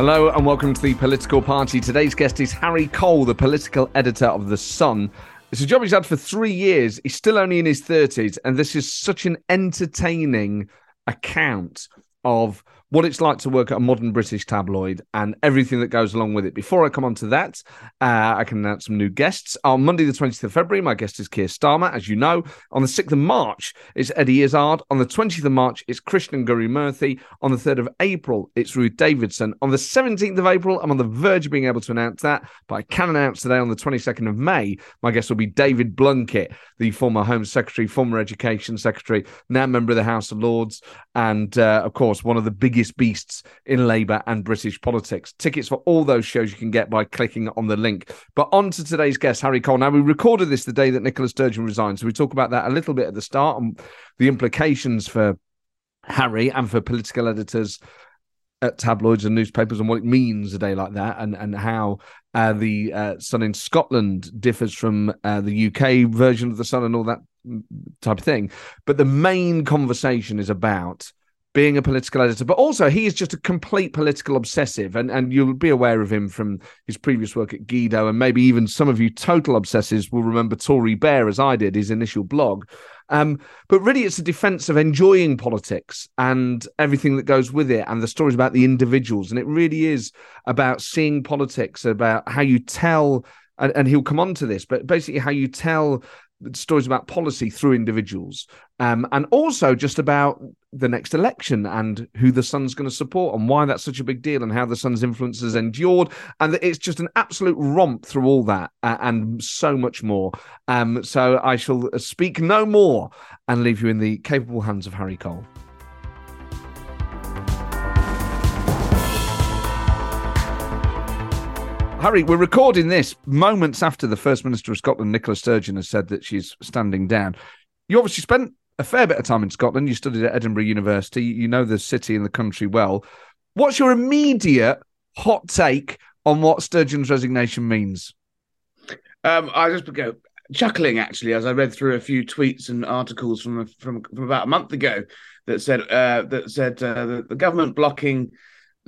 Hello and welcome to the Political Party. Today's guest is Harry Cole, the political editor of The Sun. It's a job he's had for three years. He's still only in his 30s, and this is such an entertaining account of what it's like to work at a modern British tabloid and everything that goes along with it. Before I come on to that, uh, I can announce some new guests. On Monday, the 20th of February, my guest is Keir Starmer, as you know. On the 6th of March, it's Eddie Izzard. On the 20th of March, it's Krishnan Guru-Murthy. On the 3rd of April, it's Ruth Davidson. On the 17th of April, I'm on the verge of being able to announce that, but I can announce today on the 22nd of May, my guest will be David Blunkett, the former Home Secretary, former Education Secretary, now member of the House of Lords, and uh, of course, one of the biggest biggest beasts in Labour and British politics. Tickets for all those shows you can get by clicking on the link. But on to today's guest, Harry Cole. Now, we recorded this the day that Nicola Sturgeon resigned, so we talk about that a little bit at the start and the implications for Harry and for political editors at tabloids and newspapers and what it means a day like that and and how uh, the uh, Sun in Scotland differs from uh, the UK version of the Sun and all that type of thing. But the main conversation is about being a political editor, but also he is just a complete political obsessive, and and you'll be aware of him from his previous work at Guido, and maybe even some of you total obsessives will remember Tory Bear, as I did, his initial blog. Um, but really, it's a defense of enjoying politics and everything that goes with it, and the stories about the individuals, and it really is about seeing politics, about how you tell. And, and he'll come on to this, but basically, how you tell stories about policy through individuals, um, and also just about the next election and who the Sun's going to support and why that's such a big deal and how the Sun's influence has endured. And it's just an absolute romp through all that uh, and so much more. Um, so I shall speak no more and leave you in the capable hands of Harry Cole. Harry, we're recording this moments after the First Minister of Scotland, Nicola Sturgeon, has said that she's standing down. You obviously spent a fair bit of time in Scotland. You studied at Edinburgh University. You know the city and the country well. What's your immediate hot take on what Sturgeon's resignation means? Um, I just go chuckling actually as I read through a few tweets and articles from from, from about a month ago that said uh, that said uh, the, the government blocking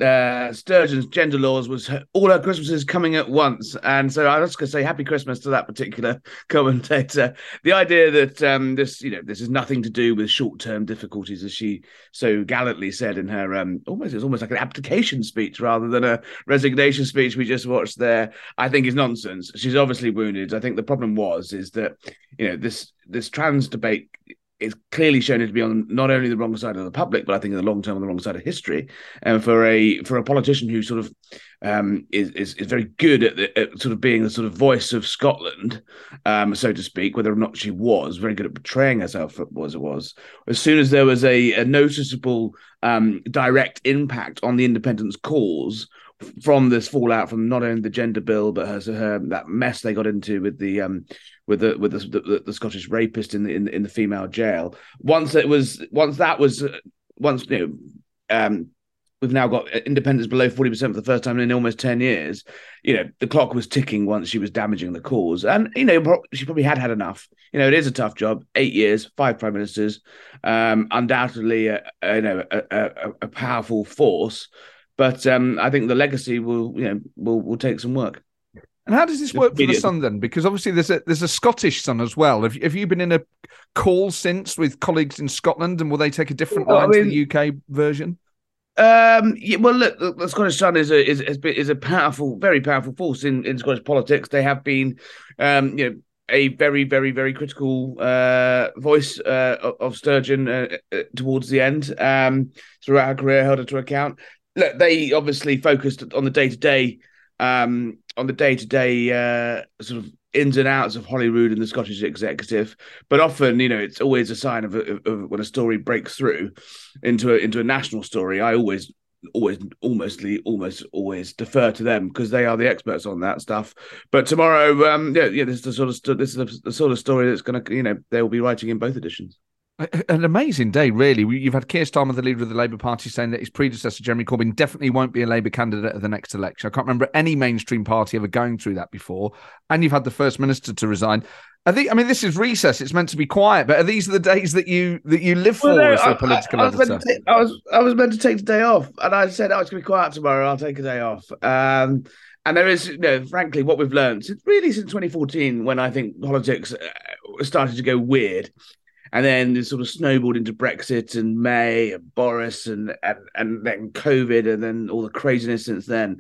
uh, Sturgeon's gender laws was her, all her Christmases coming at once. And so I was going to say happy Christmas to that particular commentator. The idea that um, this, you know, this is nothing to do with short term difficulties, as she so gallantly said in her um, almost, it's almost like an abdication speech rather than a resignation speech we just watched there, I think is nonsense. She's obviously wounded. I think the problem was, is that, you know, this, this trans debate it's clearly shown to be on not only the wrong side of the public, but I think in the long term on the wrong side of history. And for a for a politician who sort of um, is, is, is very good at, the, at, sort of being the sort of voice of Scotland, um, so to speak, whether or not she was very good at portraying herself as it was. As soon as there was a, a noticeable um, direct impact on the independence cause from this fallout from not only the gender bill but her, her that mess they got into with the um with the with the, the, the Scottish rapist in the in, in, the female jail. Once it was once that was once you know um we've now got independence below 40% for the first time in almost 10 years you know the clock was ticking once she was damaging the cause and you know she probably had had enough you know it is a tough job eight years five prime ministers um undoubtedly a, a you know a, a, a powerful force but um, I think the legacy will, you know, will will take some work. And how does this work for the Sun then? Because obviously there's a there's a Scottish Sun as well. Have, have you been in a call since with colleagues in Scotland, and will they take a different well, line I mean, to the UK version? Um, yeah, well, look, the, the Scottish Sun is a is, is a powerful, very powerful force in, in Scottish politics. They have been, um, you know, a very, very, very critical uh, voice uh, of Sturgeon uh, uh, towards the end. Um, throughout her career, held her to account look, they obviously focused on the day to day um, on the day to day sort of ins and outs of Holyrood and the Scottish executive. But often, you know, it's always a sign of, of, when a story breaks through into a, into a national story. I always always almost almost always defer to them because they are the experts on that stuff but tomorrow um yeah yeah this is the sort of this is the sort of story that's going to you know they will be writing in both editions an amazing day, really. You've had Keir Starmer, the leader of the Labour Party, saying that his predecessor, Jeremy Corbyn, definitely won't be a Labour candidate at the next election. I can't remember any mainstream party ever going through that before. And you've had the First Minister to resign. I think. I mean, this is recess. It's meant to be quiet, but are these the days that you that you live for well, no, as a political I, I, editor? take, I was I was meant to take the day off, and I said, "Oh, it's going to be quiet tomorrow. I'll take a day off." Um, and there is, you know, frankly, what we've learned really since 2014, when I think politics uh, started to go weird, and then it sort of snowballed into Brexit and May and Boris and and, and then COVID and then all the craziness since then.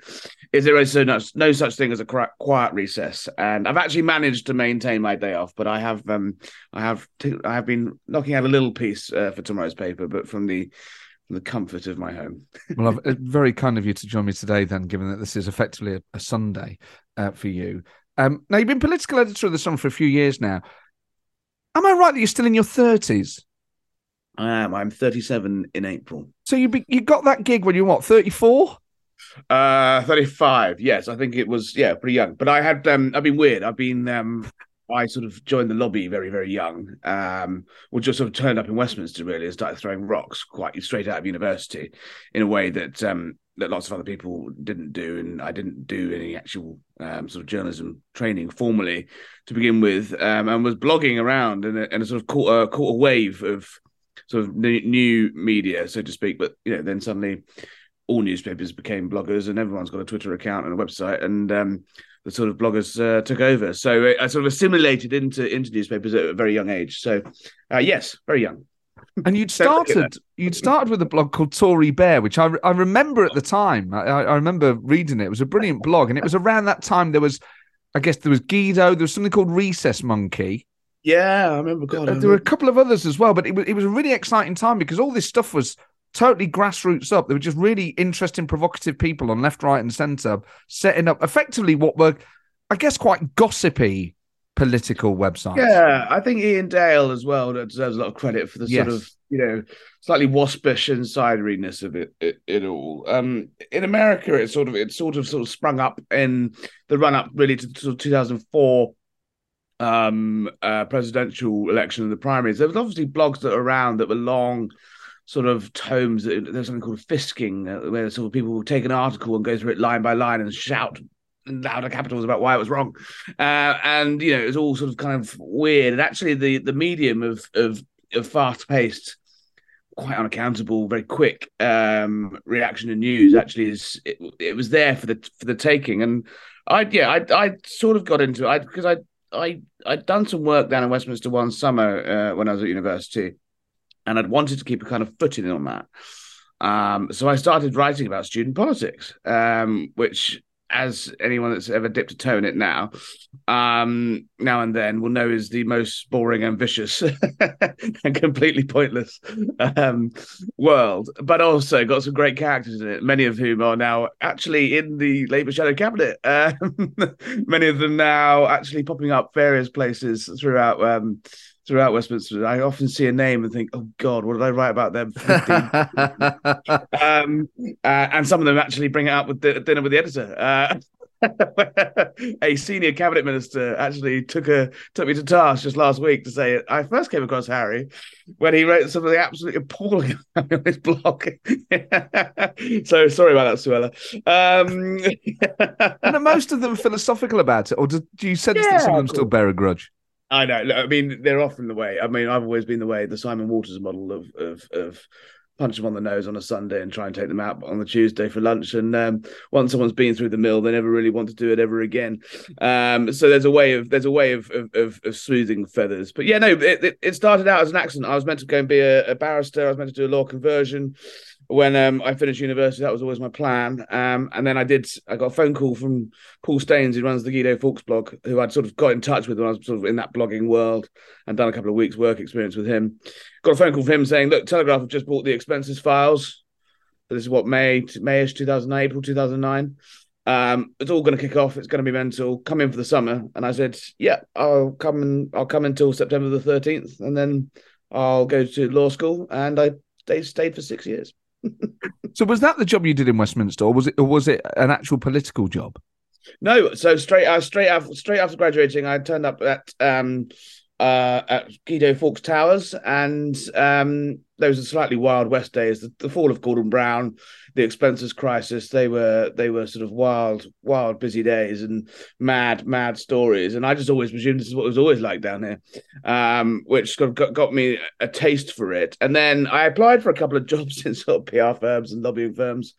Is there is so much, no such thing as a quiet recess? And I've actually managed to maintain my day off, but I have um I have t- I have been knocking out a little piece uh, for tomorrow's paper, but from the from the comfort of my home. well, I've, uh, very kind of you to join me today, then, given that this is effectively a, a Sunday uh, for you. Um, now, you've been political editor of the Sun for a few years now. Am I right that you're still in your thirties? I am. I'm 37 in April. So you be, you got that gig when you were what 34? Uh, 35. Yes, I think it was. Yeah, pretty young. But I had. Um, I've been weird. I've been. Um, I sort of joined the lobby very, very young. Um, or just sort of turned up in Westminster really and started throwing rocks quite straight out of university, in a way that um that lots of other people didn't do, and I didn't do any actual um, sort of journalism training formally to begin with, um, and was blogging around and, and sort of caught a, caught a wave of sort of new media, so to speak. But you know, then suddenly all newspapers became bloggers, and everyone's got a Twitter account and a website, and um, the sort of bloggers uh, took over. So I sort of assimilated into into newspapers at a very young age. So uh, yes, very young. And you'd started you'd started with a blog called Tory Bear, which I, I remember at the time. I, I remember reading it. It was a brilliant blog, and it was around that time there was, I guess there was Guido. There was something called Recess Monkey. Yeah, I remember. God, there were a couple of others as well, but it was it was a really exciting time because all this stuff was totally grassroots up. There were just really interesting, provocative people on left, right, and centre setting up effectively what were, I guess, quite gossipy political websites. Yeah, I think Iain Dale as well deserves a lot of credit for the yes. sort of you know slightly waspish insideriness of it, it, it all. Um, in America, it sort of it sort of sort of sprung up in the run up really to sort of 2004 um uh, presidential election and the primaries. There was obviously blogs that were around that were long sort of tomes. There's something called fisking, uh, where sort of people will take an article and go through it line by line and shout louder capitals about why it was wrong, uh, and you know it was all sort of kind of weird. And actually, the the medium of of, of fast paced, quite unaccountable, very quick um, reaction to news actually is it, it was there for the for the taking. And I yeah I I sort of got into it because I I I'd done some work down in Westminster one summer uh, when I was at university, and I'd wanted to keep a kind of footing on that. Um, so I started writing about student politics, um, which as anyone that's ever dipped a toe in it now, um, now and then will know is the most boring, ambitious, and completely pointless um, world. But also got some great characters in it, many of whom are now actually in the Labour shadow cabinet. Um, many of them now actually popping up various places throughout um, throughout Westminster. I often see a name and think, "Oh God, what did I write about them?" um, uh, and some of them actually bring it up with the, dinner with the editor. Uh, a senior cabinet minister actually took a took me to task just last week to say I first came across Harry when he wrote something absolutely appalling on his blog. so sorry about that, Suella. Um, and are most of them philosophical about it, or do, do you sense yeah, that some of them still bear a grudge? I know. I mean, they're often the way. I mean, I've always been the way. The Simon Walters model of of of punch them on the nose on a Sunday and try and take them out on the Tuesday for lunch. And um, once someone's been through the mill, they never really want to do it ever again. Um, so there's a way of there's a way of of, of, of smoothing feathers. But yeah, no, it, it, started out as an accident. I was meant to go and be a, a barrister. I was meant to do a law conversion when um, I finished university. That was always my plan. Um, and then I did. I got a phone call from Paul Staines, who runs the Guido Fawkes blog, who I'd sort of got in touch with when I was sort of in that blogging world and done a couple of weeks' work experience with him. Got a phone call from him saying, "Look, Telegraph have just bought the expenses files. This is what May Mayish two thousand April two thousand nine. um, it's all going to kick off. It's going to be mental. Come in for the summer, and I said, yeah, I'll come and I'll come until September the thirteenth, and then I'll go to law school, and I stayed for six years. So was that the job you did in Westminster, or was it or was it an actual political job? No, so straight uh, straight after straight after graduating, I turned up at um, uh, at Guido Fawkes Towers, and um, those are slightly wild west days. The, the, fall of Gordon Brown, the expenses crisis, they were they were sort of wild, wild, busy days and mad, mad stories. And I just always presumed this is what it was always like down here, um, which of got, got me a taste for it. And then I applied for a couple of jobs in sort of PR firms and lobbying firms.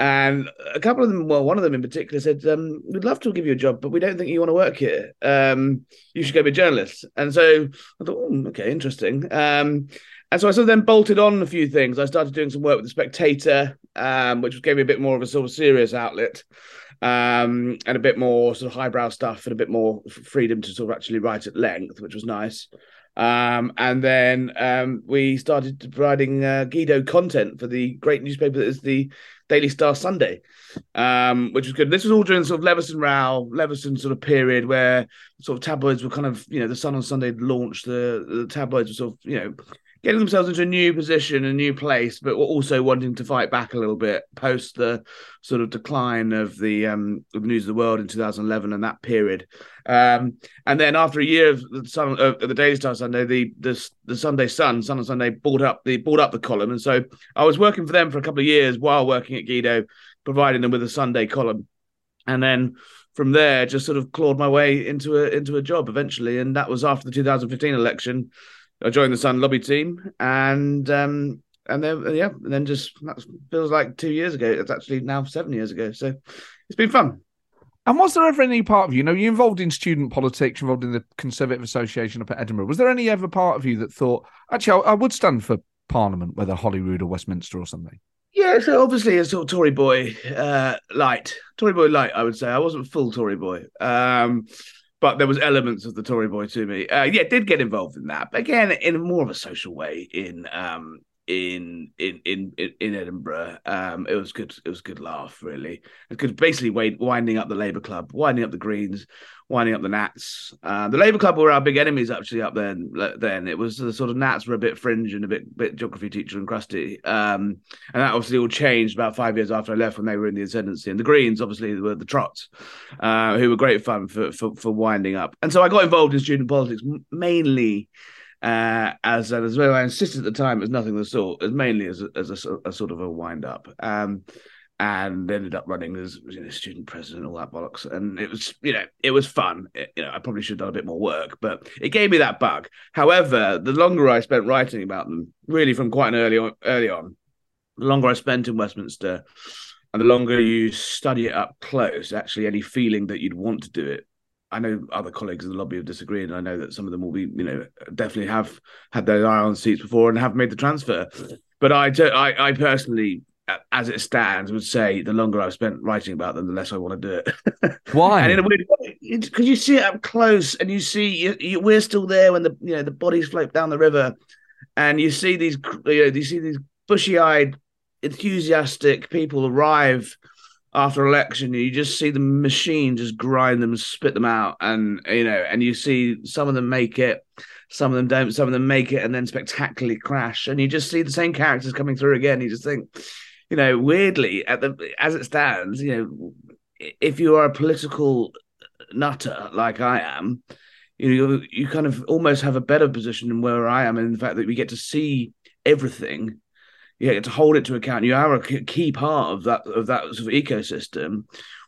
And a couple of them, well, one of them in particular said, um, "We'd love to give you a job, but we don't think you want to work here. Um, you should go be a journalist." And so I thought, oh, "Okay, interesting." Um, and so I sort of then bolted on a few things. I started doing some work with the Spectator, um, which gave me a bit more of a sort of serious outlet, um, and a bit more sort of highbrow stuff, and a bit more freedom to sort of actually write at length, which was nice. Um, and then um, we started providing uh, Guido content for the great newspaper that is the Daily Star Sunday, um, which was good. This was all during sort of Leveson Row, Leveson sort of period where sort of tabloids were kind of, you know, the Sun on Sunday launched, the, the tabloids were sort of, you know, getting themselves into a new position, a new place, but also wanting to fight back a little bit post the sort of decline of the um, of News of the World in 2011 and that period. Um, and then after a year of the Sun, uh, the Daily Star Sunday, the, the the Sunday Sun, Sun on Sunday, bought up the bought up the column, and so I was working for them for a couple of years while working at Guido, providing them with a Sunday column, and then from there just sort of clawed my way into a into a job eventually, and that was after the 2015 election. I joined the Sun lobby team, and um, and then yeah, and then just that feels like two years ago. It's actually now seven years ago. So it's been fun. And was there ever any part of you, you know, you involved in student politics, involved in the Conservative Association up at Edinburgh? Was there any ever part of you that thought, actually, I, I would stand for Parliament, whether Holyrood or Westminster or something? Yeah, so obviously a sort of Tory boy, uh, light, Tory boy light. I would say I wasn't full Tory boy. Um, but there was elements of the Tory boy to me. Uh, yeah, did get involved in that, but again, in more of a social way in um, in in in in Edinburgh. Um, it was good. It was a good laugh, really. Because basically winding up the Labour Club, winding up the Greens, winding up the Nats. Uh, the Labour Club were our big enemies actually up then. Then it was the sort of Nats were a bit fringe and a bit bit geography teacher and crusty. Um, and that obviously all changed about five years after I left when they were in the ascendancy. And the Greens obviously were the Trots, uh, who were great fun for, for for winding up. And so I got involved in student politics mainly uh, as as well. I insisted at the time it was nothing of the sort. Was mainly as a, as a, a sort of a wind up. Um, and ended up running as you know, student president, all that bollocks. And it was, you know, it was fun. It, you know, I probably should have done a bit more work, but it gave me that bug. However, the longer I spent writing about them, really from quite an early on, early on, the longer I spent in Westminster, and the longer you study it up close, actually, any feeling that you'd want to do it I know other colleagues in the lobby have disagreed, and I know that some of them will be, you know, definitely have had their eye on seats before and have made the transfer. But I, I, I personally, as it stands, would say the longer I've spent writing about them, the less I want to do it. Why? and in a weird way, because you see it up close, and you see you, you, we're still there when the you know the bodies float down the river, and you see these you know you see these bushy-eyed, enthusiastic people arrive after election, you just see the machine just grind them, spit them out, and you know, and you see some of them make it, some of them don't, some of them make it, and then spectacularly crash, and you just see the same characters coming through again. You just think, you know, weirdly, at the as it stands, you know, if you are a political nutter like I am, you know, you kind of almost have a better position than where I am. In the fact that we get to see everything get to hold it to account. You are a key part of that of that sort of ecosystem,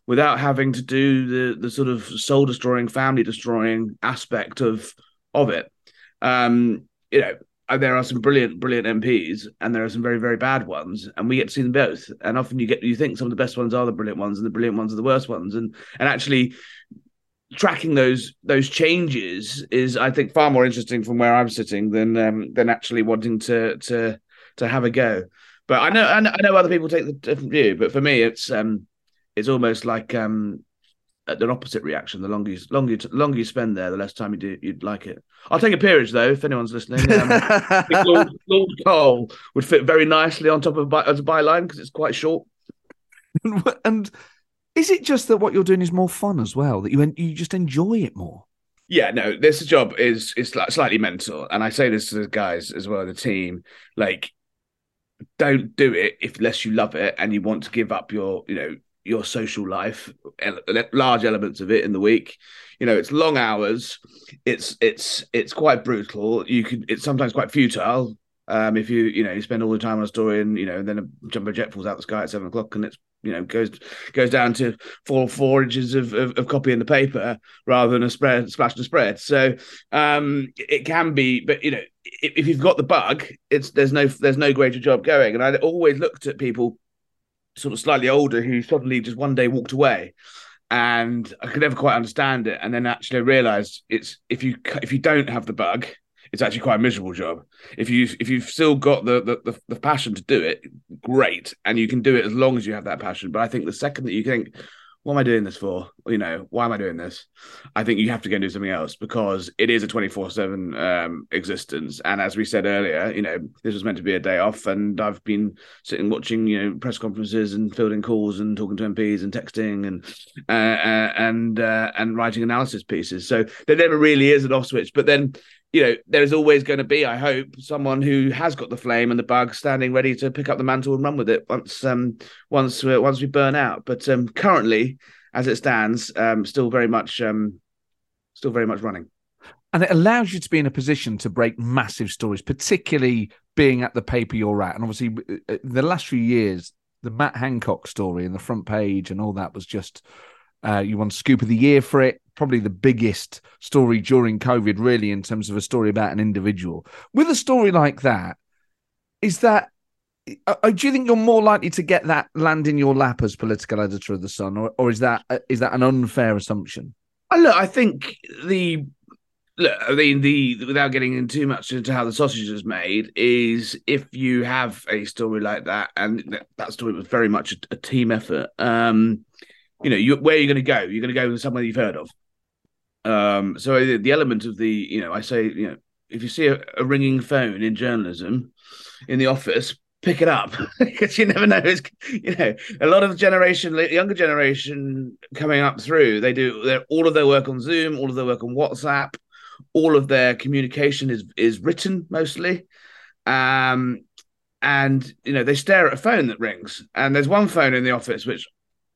without having to do the the sort of soul destroying, family destroying aspect of of it. Um, you know, uh, there are some brilliant, brilliant MPs, and there are some very, very bad ones, and we get to see them both. And often you get you think some of the best ones are the brilliant ones, and the brilliant ones are the worst ones, and and actually tracking those those changes is, I think, far more interesting from where I'm sitting than um, than actually wanting to to to have a go. But I know I know other people take the different view, but for me, it's um, it's almost like um, an opposite reaction. The longer you longer you, longer you spend there, the less time you do you'd like it. I'll take a peerage though, if anyone's listening. Um, Lord, Lord Cole would fit very nicely on top of as a byline because it's quite short. and Is it just that what you're doing is more fun as well? That you you just enjoy it more? Yeah, no, this job is is slightly mental, and I say this to the guys as well, the team. Like, don't do it if unless you love it and you want to give up your, you know, your social life, large elements of it in the week. You know, it's long hours. It's it's it's quite brutal. You can it's sometimes quite futile. Um, if you you know you spend all the time on a story and you know then a jumbo jet falls out the sky at seven o'clock and it's you know goes goes down to four four inches of, of, of copy in the paper rather than a spread splash and spread. So um, it can be, but you know if, you've got the bug, it's there's no there's no greater job going. And I always looked at people sort of slightly older who suddenly just one day walked away. And I could never quite understand it, and then actually realised it's if you if you don't have the bug, it's actually quite a miserable job. If you if you've still got the, the the, the passion to do it, great, and you can do it as long as you have that passion. But I think the second that you think, what am I doing this for? You know, why am I doing this? I think you have to go and do something else because it is a 24 um, 7 existence. And as we said earlier, you know, this was meant to be a day off. And I've been sitting watching, you know, press conferences and fielding calls and talking to MPs and texting and, uh, uh, and, uh, and writing analysis pieces. So there never really is an off switch. But then you know, there's always going to be, I hope, someone who has got the flame and the bug standing ready to pick up the mantle and run with it once, um, once, uh, once we burn out. But um, currently, as it stands, um, still very much, um, still very much running. And it allows you to be in a position to break massive stories, particularly being at the paper you're at. And obviously, uh, uh, the last few years, the Matt Hancock story and the front page and all that was just uh, you won Scoop of the Year for it. Probably the biggest story during COVID, really, in terms of a story about an individual. With a story like that, is that uh, uh do you think you're more likely to get that land in your lap as political editor of the Sun, or, or is that uh, is that an unfair assumption? Look, I think the look, I mean, the without getting in too much into how the sausage is made, is if you have a story like that, and that story was very much a, team effort. Um, you know, you, where are you going to go? You're going to go with you've heard of. Um, so the, the, element of the, you know, I say, you know, if you see a, a ringing phone in journalism in the office, pick it up because you never know. It's, you know, a lot of generation, younger generation coming up through, they do all of their work on Zoom, all of their work on WhatsApp, all of their communication is is written mostly. Um, and you know they stare at a phone that rings and there's one phone in the office which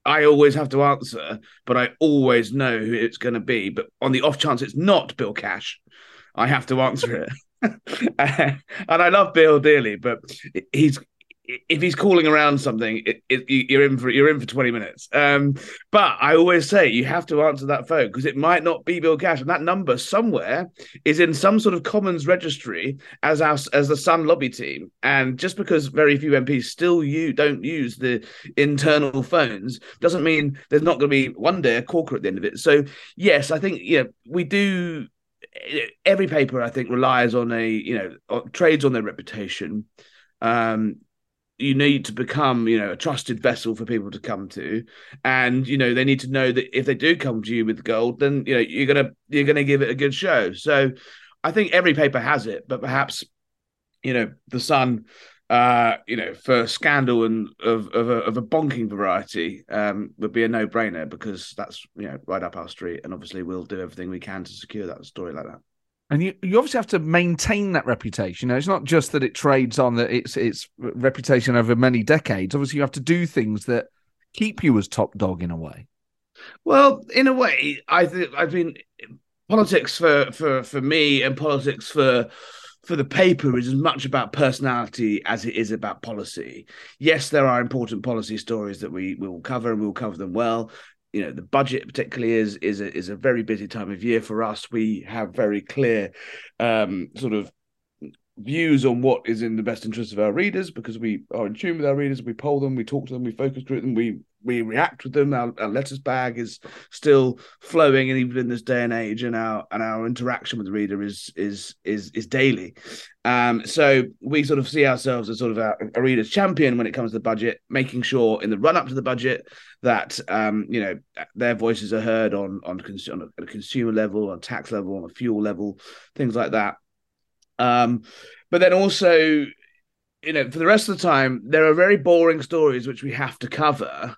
I always have to answer, but I always know who it's going to be. But on the off chance it's not Bill Cash, I have to answer it. and I love Bill dearly, but he's if he's calling around something, it, it, you're in for you're in for twenty minutes. Um, but I always say you have to answer that phone because it might not be Bill Cash, and that number somewhere is in some sort of Commons registry as our as the Sun lobby team. And just because very few MPs still you don't use the internal phones doesn't mean there's not going to be one day a corker at the end of it. So yes, I think yeah we do. Every paper I think relies on a you know trades on their reputation. Um, you need to become you know a trusted vessel for people to come to and you know they need to know that if they do come to you with gold then you know you're gonna you're gonna give it a good show so i think every paper has it but perhaps you know the sun uh you know for scandal and of of a, of a bonking variety um would be a no-brainer because that's you know right up our street and obviously we'll do everything we can to secure that story like that and you, you obviously have to maintain that reputation. You know, it's not just that it trades on that its its reputation over many decades. Obviously, you have to do things that keep you as top dog in a way. Well, in a way, I think I've been politics for for for me and politics for for the paper is as much about personality as it is about policy. Yes, there are important policy stories that we we will cover and we'll cover them well. You know the budget particularly is is a, is a very busy time of year for us. We have very clear um, sort of views on what is in the best interest of our readers because we are in tune with our readers. We poll them we talk to them we focus group them we we react with them our, our letters bag is still flowing and even in this day and age and our and our interaction with the reader is is is is daily. Um so we sort of see ourselves as sort of our, a reader's champion when it comes to the budget making sure in the run up to the budget that um you know their voices are heard on on, cons- on a, a consumer level on tax level on a fuel level things like that. Um, but then also, you know, for the rest of the time, there are very boring stories which we have to cover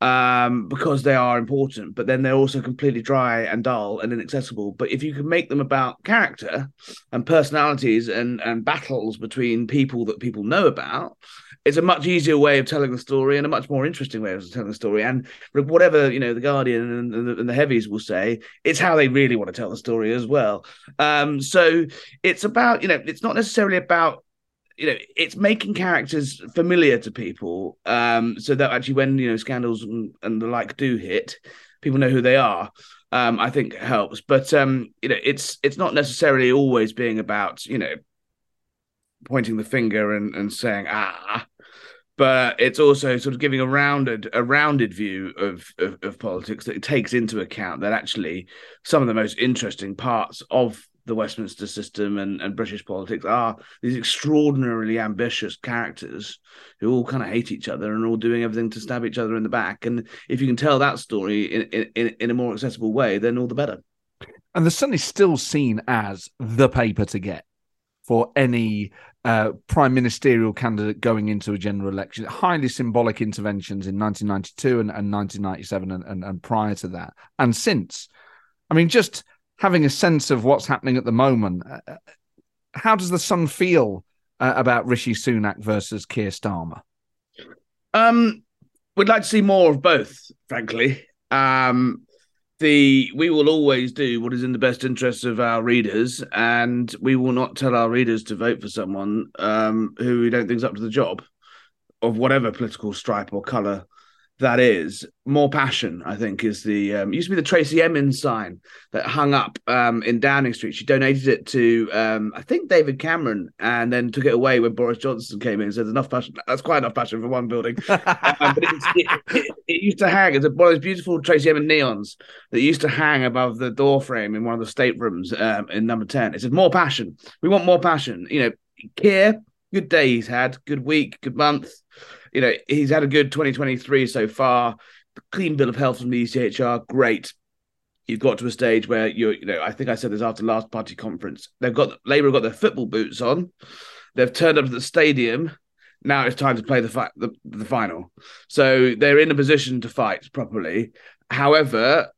um, because they are important, but then they're also completely dry and dull and inaccessible. But if you can make them about character and personalities and and battles between people that people know about, it's a much easier way of telling the story and a much more interesting way of telling the story. And whatever you know, the Guardian and, the, and the, heavies will say, it's how they really want to tell the story as well. Um, so it's about you know, it's not necessarily about you know it's making characters familiar to people um so that actually when you know scandals and, and the like do hit people know who they are um i think helps. But um you know it's it's not necessarily always being about you know pointing the finger and and saying ah. But it's also sort of giving a rounded a rounded view of, of, of politics that takes into account that actually some of the most interesting parts of the Westminster system and, and British politics are these extraordinarily ambitious characters who all kind of hate each other and all doing everything to stab each other in the back. And if you can tell that story in, in, in a more accessible way, then all the better. And the Sun is still seen as the paper to get for any uh, prime ministerial candidate going into a general election. Highly symbolic interventions in 1992 and, and 1997 and, and, and prior to that. And since, I mean, just having a sense of what's happening at the moment, uh, uh, how does the Sun feel uh, about Rishi Sunak versus Keir Starmer? Um, we'd like to see more of both, frankly. Um, the we will always do what is in the best interests of our readers, and we will not tell our readers to vote for someone um, who we don't think is up to the job of whatever political stripe or colour that is more passion i think is the um, used to be the tracey emin sign that hung up um, in downing street. She donated it to um, i think david cameron and then took it away when boris johnson came in and said enough passion. That's quite enough passion for one building. Um, but it, it, it, used to hang. It's one of those beautiful tracey emin neons that used to hang above the door frame in one of the staterooms um, in number 10 it said more passion. We want more passion. You know Keir, good day he's had. Good week. Good month you know, he's had a good 2023 so far. Clean bill of health from the ECHR, great. You've got to a stage where you're, you know, I think I said this after last party conference. They've got Labour have got their football boots on. They've turned up to the stadium. Now it's time to play the fight, the, the final. So they're in a position to fight properly. However,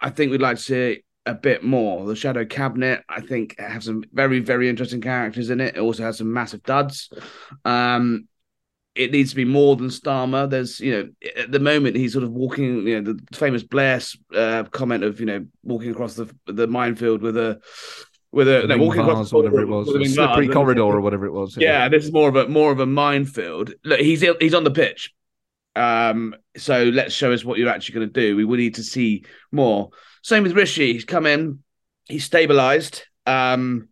I think we'd like to see a bit more. The Shadow Cabinet, I think, have some very, very interesting characters in it. It also has some massive duds. Um, it needs to be more than Starmer. There's, you know, at the moment he's sort of walking, you know, the famous Blair uh, comment of, you know, walking across the the minefield with a with a no, walking across the whatever it was, a slippery corridor or whatever it was. Yeah. yeah. this is more of a more of a minefield. Look, he's he's on the pitch. Um, so let's show us what you're actually going to do. We will need to see more. Same with Rishi. He's come in, he's stabilized. Um,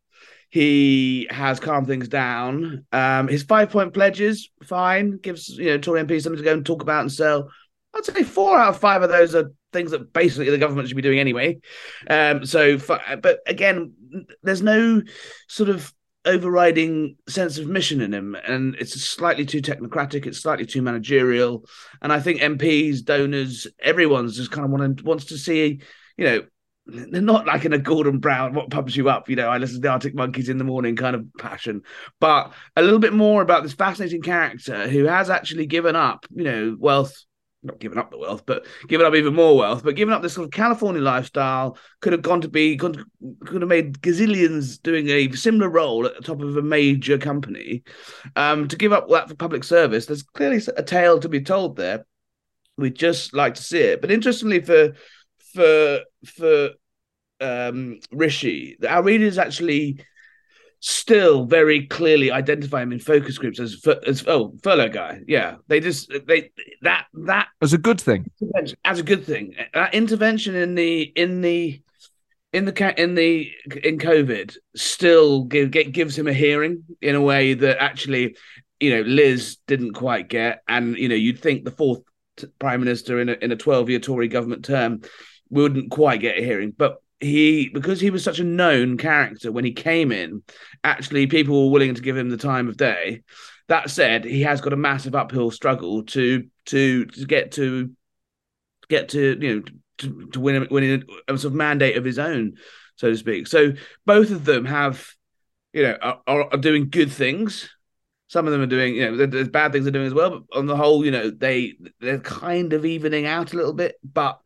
he has calmed things down. Um, his five point pledges, fine, gives you know Tory MPs something to go and talk about and sell. I'd say four out of five of those are things that basically the government should be doing anyway. Um, so, but again, there's no sort of overriding sense of mission in him, and it's slightly too technocratic. It's slightly too managerial, and I think MPs, donors, everyone's just kind of want wants to see, you know, they're not like in a Gordon Brown, what pumps you up, you know, I listen to the Arctic Monkeys in the morning kind of passion, but a little bit more about this fascinating character who has actually given up, you know, wealth, not given up the wealth, but given up even more wealth, but given up this sort of California lifestyle, could have gone to be, could, could have made gazillions doing a similar role at the top of a major company. Um, to give up that for public service, there's clearly a tale to be told there. We'd just like to see it. But interestingly, for for for um, Rishi, our readers actually still very clearly identify him in focus groups as as oh furlough guy. Yeah, they just they that that as a good thing. As a good thing, that intervention in the in the in the in the in COVID still give, gives him a hearing in a way that actually you know Liz didn't quite get, and you know you'd think the fourth prime minister in a in a twelve year Tory government term wouldn't quite get a hearing. But he, because he was such a known character when he came in, actually people were willing to give him the time of day. That said, he has got a massive uphill struggle to to to get to get to you know to, to win win a, sort of mandate of his own, so to speak. So both of them have, you know, are, are doing good things Some of them are doing, you know, there's bad things they're doing as well. But on the whole, you know, they they're kind of evening out a little bit. But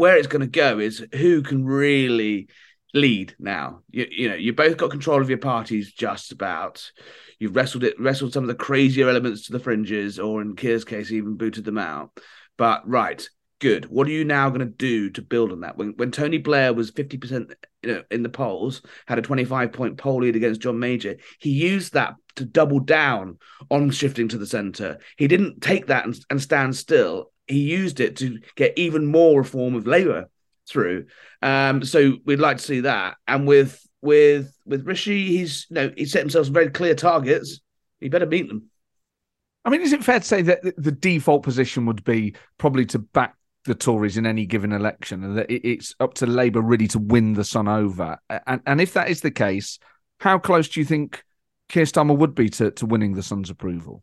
where it's going to go is who can really lead now. You, you know, you both got control of your parties just about. You've wrestled it, wrestled some of the crazier elements to the fringes, or in Keir's case, even booted them out. But right, good. What are you now going to do to build on that? When when Tony Blair was fifty percent, you know, in the polls, had a twenty five point poll lead against John Major, he used that to double down on shifting to the centre. He didn't take that and, and stand still. He used it to get even more reform of Labour through. Um, so we'd like to see that. And with with with Rishi, he's you know he set himself some very clear targets. He better meet them. I mean, is it fair to say that the default position would be probably to back the Tories in any given election, and that it's up to Labour really to win the Sun over? And and if that is the case, how close do you think Keir Starmer would be to, to winning the Sun's approval?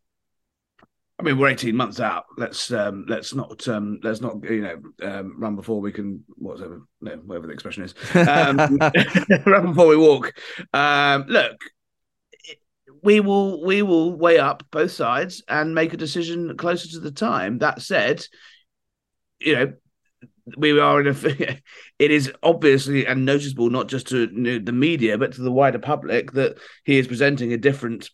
I mean, we're eighteen months out. Let's um, let's not um, let's not you know um, run before we can whatever no, whatever the expression is. Um, run before we walk. Um, look, we will we will weigh up both sides and make a decision closer to the time. That said, you know, we are in a. it is obviously and noticeable not just to the media but to the wider public that he is presenting a different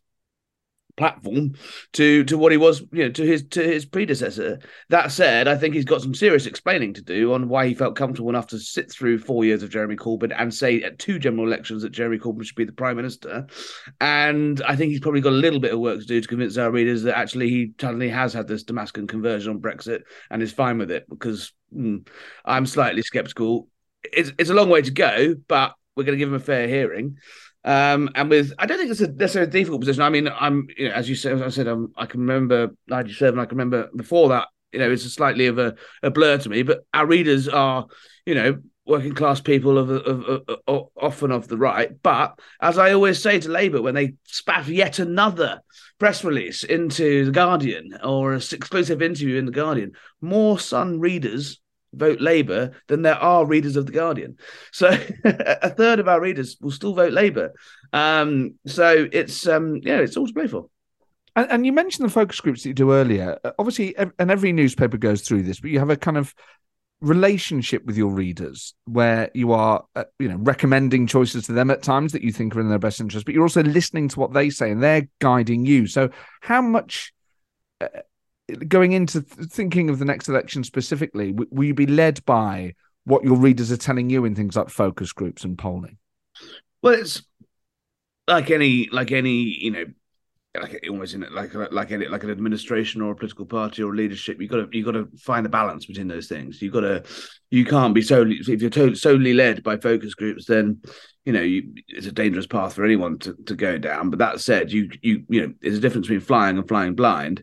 platform to to what he was you know to his to his predecessor. That said i think he's got some serious explaining to do on why he felt comfortable enough to sit through four years of jeremy corbyn and say at two general elections that jeremy corbyn should be the prime minister. And i think he's probably got a little bit of work to do to convince our readers that actually he suddenly has had this damascus conversion on brexit and is fine with it because mm, i'm slightly skeptical. It's, it's a long way to go but we're going to give him a fair hearing um, and with, I don't think it's a necessarily a difficult position. I mean, I'm, you know, as you said, as I said, I'm, I can remember '97. I can remember before that. You know, it's a slightly of a, a blur to me. But our readers are, you know, working class people of, of, of, of, often of the right. But as I always say to Labour, when they spat yet another press release into the Guardian or an exclusive interview in the Guardian, more Sun readers vote Labour than there are readers of the Guardian. So a third of our readers will still vote Labour. Um, so it's um, yeah, it's all to play for. And, and, you mentioned the focus groups that you do earlier. Uh, obviously, and every newspaper goes through this, but you have a kind of relationship with your readers where you are uh, you know recommending choices to them at times that you think are in their best interest but you're also listening to what they say and they're guiding you so how much uh, going into th- thinking of the next election specifically, will you be led by what your readers are telling you in things like focus groups and polling? Well, it's like any like any you know like almost in it like like any, like an administration or a political party or leadership you got to you got to find a balance between those things. You got to you can't be solely if you're solely led by focus groups then you know you, it's a dangerous path for anyone to, to go down. But that said you you you know there's a difference between flying and flying blind.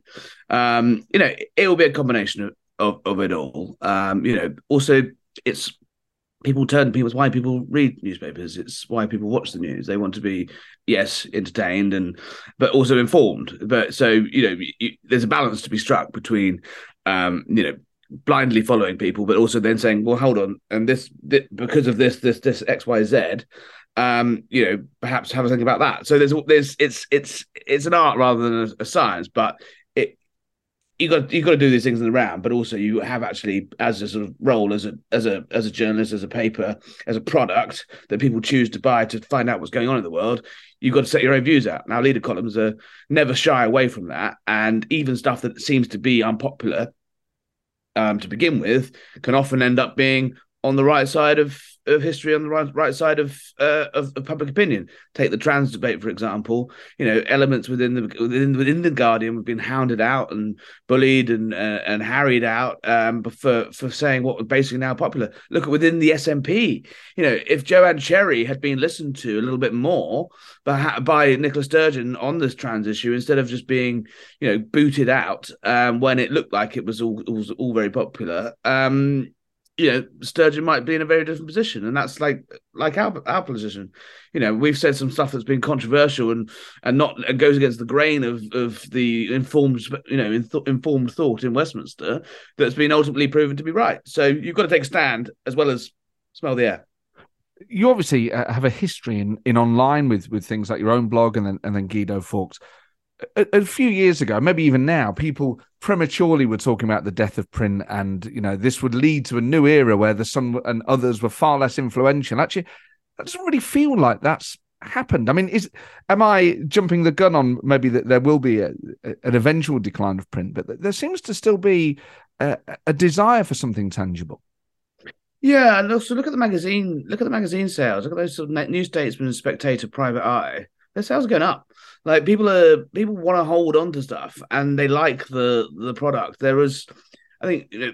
Um you know it will be a combination of of, of it all. Um you know also it's people turn people why people read newspapers it's why people watch the news. They want to be yes entertained and but also informed. But so you know you, there's a balance to be struck between um you know blindly following people but also then saying well hold on and this, this because of this this this xyz um you know perhaps have a think about that. So there's there's it's it's it's an art rather than a, a science but you got you got to do these things in the round, but also you have actually as a sort of role as a as a as a journalist, as a paper, as a product that people choose to buy to find out what's going on in the world. You've got to set your own views out. Now, leader columns are never shy away from that, and even stuff that seems to be unpopular um, to begin with can often end up being on the right side of of history on the right, right side of, uh, of, of public opinion. Take the trans debate, for example. You know, elements within the within, within the Guardian have been hounded out and bullied and uh, and harried out um, for for saying what was basically now popular. Look at within the SNP. You know, if Joanna Cherry had been listened to a little bit more by by Nicola Sturgeon on this trans issue instead of just being you know booted out um, when it looked like it was all was all very popular. Um, you know, Sturgeon might be in a very different position, and that's like like our our position. You know, we've said some stuff that's been controversial and and not and goes against the grain of of the informed you know informed thought in Westminster that's been ultimately proven to be right. So you've got to take a stand as well as smell the air. You obviously uh, have a history in in online with with things like your own blog and then and then Guido Fawkes a, a, few years ago, maybe even now, people prematurely were talking about the death of print, and you know this would lead to a new era where the Sun and others were far less influential. Actually, that doesn't really feel like that's happened. I mean, is am I jumping the gun on maybe that there will be a, a, an eventual decline of print, but there seems to still be a, a desire for something tangible. Yeah, and also look at the magazine. Look at the magazine sales. Look at those sort of New Statesman, Spectator, Private Eye. Their sales are going up. Like people are people want to hold on to stuff, and they like the the product. There was, I think, you know,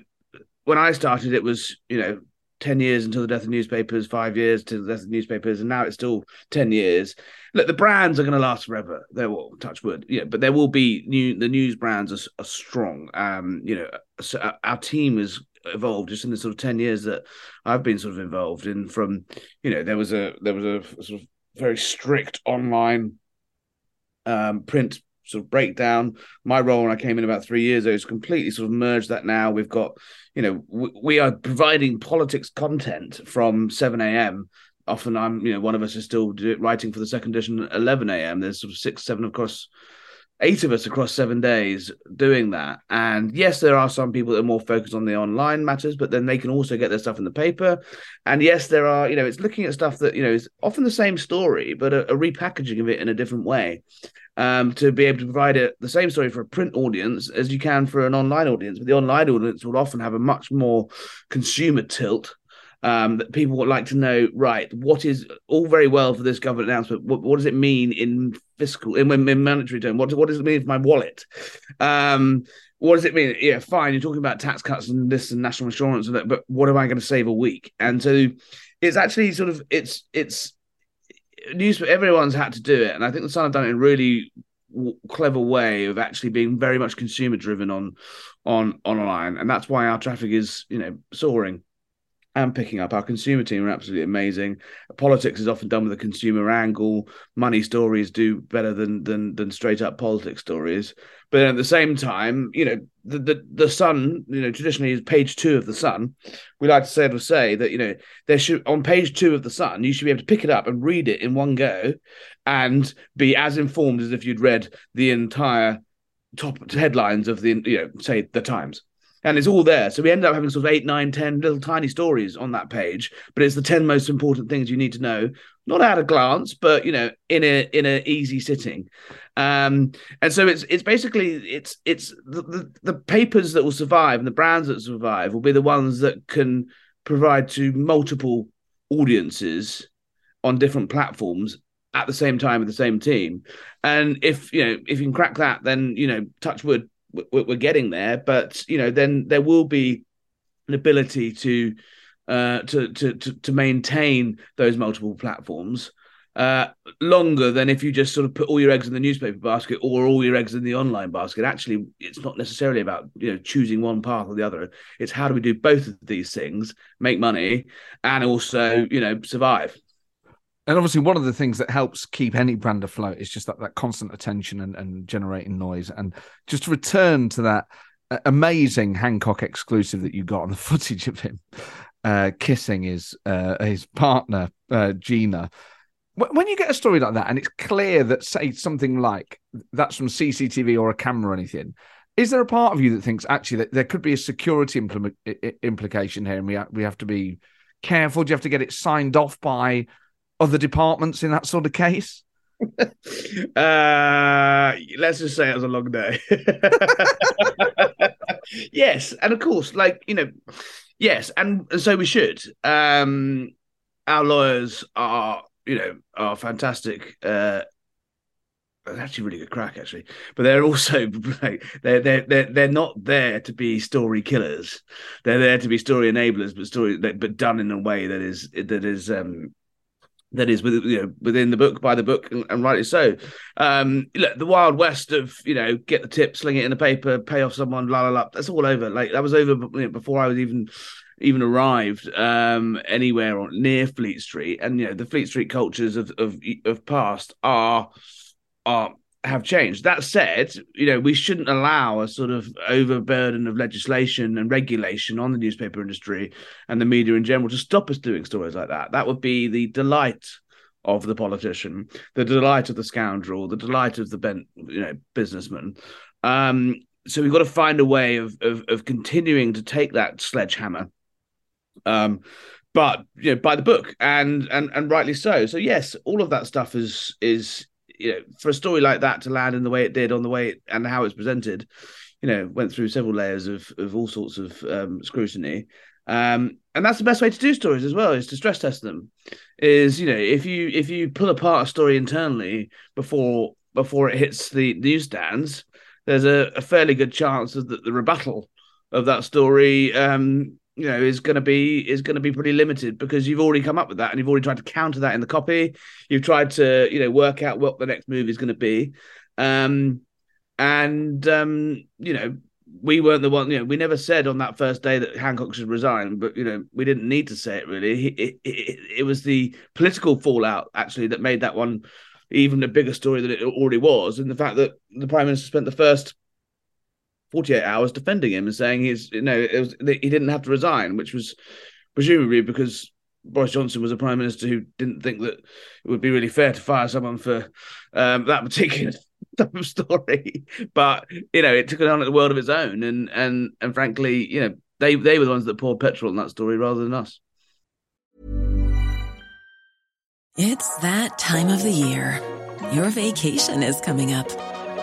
when I started, it was you know 10 years until the death of newspapers, five years to the death of newspapers, and now it's still 10 years. Look, the brands are going to last forever. They will touch wood, yeah, but there will be new, the news brands are, are strong. Um, you know, so uh, our team has evolved just in the sort of 10 years that I've been sort of involved in from, you know, there was a, there was a sort of very strict online um, print sort of breakdown. My role when I came in about three years ago is completely sort of merged that now. We've got, you know, we, we are providing politics content from 7 a.m. Often I'm, you know, one of us is still writing for the second edition at 11 a.m. There's sort of six, seven across, eight of us across seven days doing that. And yes, there are some people that are more focused on the online matters, but then they can also get their stuff in the paper. And yes, there are, you know, it's looking at stuff that, you know, is often the same story, but a, a repackaging of it in a different way um, to be able to provide it the same story for a print audience as you can for an online audience. But the online audience will often have a much more consumer tilt. Um, that people would like to know, right? What is all very well for this government announcement? What, what does it mean in fiscal, in, in monetary terms? What, what does it mean for my wallet? Um, what does it mean? Yeah, fine. You're talking about tax cuts and this and national insurance and that, but what am I going to save a week? And so it's actually sort of it's it's news everyone's had to do it, and I think the Sun have done it in really clever way of actually being very much consumer driven on on online, and that's why our traffic is you know soaring and picking up. Our consumer team are absolutely amazing. Politics is often done with a consumer angle. Money stories do better than than than straight up politics stories. But at the same time, you know, the, the the Sun, you know, traditionally is page two of the Sun. We like to say to say that you know there should on page two of the Sun, you should be able to pick it up and read it in one go, and be as informed as if you'd read the entire top headlines of the you know say the Times and it's all there. So we end up having sort of eight, nine, ten little tiny stories on that page, but it's the ten most important things you need to know, not at a glance, but you know, in a in an easy sitting. Um, and so it's it's basically it's it's the, the, the papers that will survive and the brands that survive will be the ones that can provide to multiple audiences on different platforms at the same time with the same team. And if you know if you can crack that, then you know, touch wood, we're getting there, but you know, then there will be an ability to uh, to, to to maintain those multiple platforms uh, longer than if you just sort of put all your eggs in the newspaper basket or all your eggs in the online basket. Actually, it's not necessarily about you know choosing one path or the other. It's how do we do both of these things, make money, and also you know survive and obviously one of the things that helps keep any brand afloat is just that, that constant attention and, and generating noise. And just to return to that amazing hancock exclusive that you got on the footage of him uh, kissing his uh, his partner uh, gina. When you get a story like that and it's clear that say something like that's from cctv or a camera or anything is there a part of you that thinks actually that there could be a security implement, implication here and we, ha- we have to be careful. Do you have to get it signed off by other departments in that sort of case? uh, let's just say it was a long day. yes, and of course, like you know, yes, and, and so we should. Um, our lawyers are, you know, are fantastic. Uh, actually really good crack actually but they're also they're, they're they're they're not there to be story killers they're there to be story enablers but story but done in a way that is that is um that is within, you know, within the book by the book and, and rightly so. Um look the wild west of you know get the tip sling it in the paper pay off someone la la la that's all over. Like that was over you know, before i was even even arrived um anywhere on near fleet street. And you know the fleet street cultures of of of past are are have changed. That said, you know, we shouldn't allow a sort of overburden of legislation and regulation on the newspaper industry and the media in general to stop us doing stories like that. That would be the delight of the politician, the delight of the scoundrel, the delight of the bent, you know, businessman. Um, so we've got to find a way of, of of, continuing to take that sledgehammer, um, but you know, by the book, and and and rightly so. So yes, all of that stuff is is you know for a story like that to land in the way it did on the way it, and how it's presented, you know, went through several layers of of all sorts of um, scrutiny. Um, and that's the best way to do stories as well is to stress test them is you know if you if you pull apart a story internally before before it hits the newsstands there's a, a fairly good chance that the, rebuttal of that story um, you know is going to be is going to be pretty limited because you've already come up with that and you've already tried to counter that in the copy you've tried to you know work out what the next move is going to be um, and um, you know we weren't the one, you know, we never said on that first day that Hancock should resign, but, you know, we didn't need to say it really. It, it, it, was the political fallout actually that made that one even a bigger story than it already was. And the fact that the Prime Minister spent the first 48 hours defending him and saying he's, you know, was, he didn't have to resign, which was presumably because Boris Johnson was a prime minister who didn't think that it would be really fair to fire someone for um, that particular type of story. But you know, it took it on the world of its own, and and and frankly, you know, they they were the ones that poured petrol in that story rather than us. It's that time of the year. Your vacation is coming up.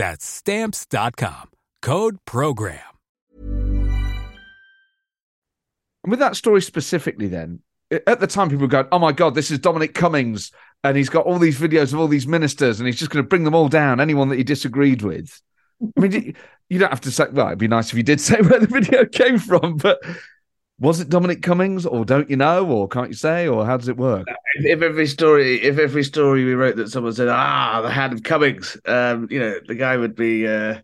That's stamps.com. Code program. And with that story specifically then, at the time people were going, "Oh my god, this is Dominic Cummings and he's got all these videos of all these ministers, and he's just going to bring them all down. Anyone that he disagreed with. I mean, you don't have to say. Well, it'd be nice if you did say where the video came from, but was it Dominic Cummings, or don't you know, or can't you say, or how does it work? If every story, if every story we wrote that someone said, "Ah, the hand of Cummings," um, you know, the guy would be. Uh,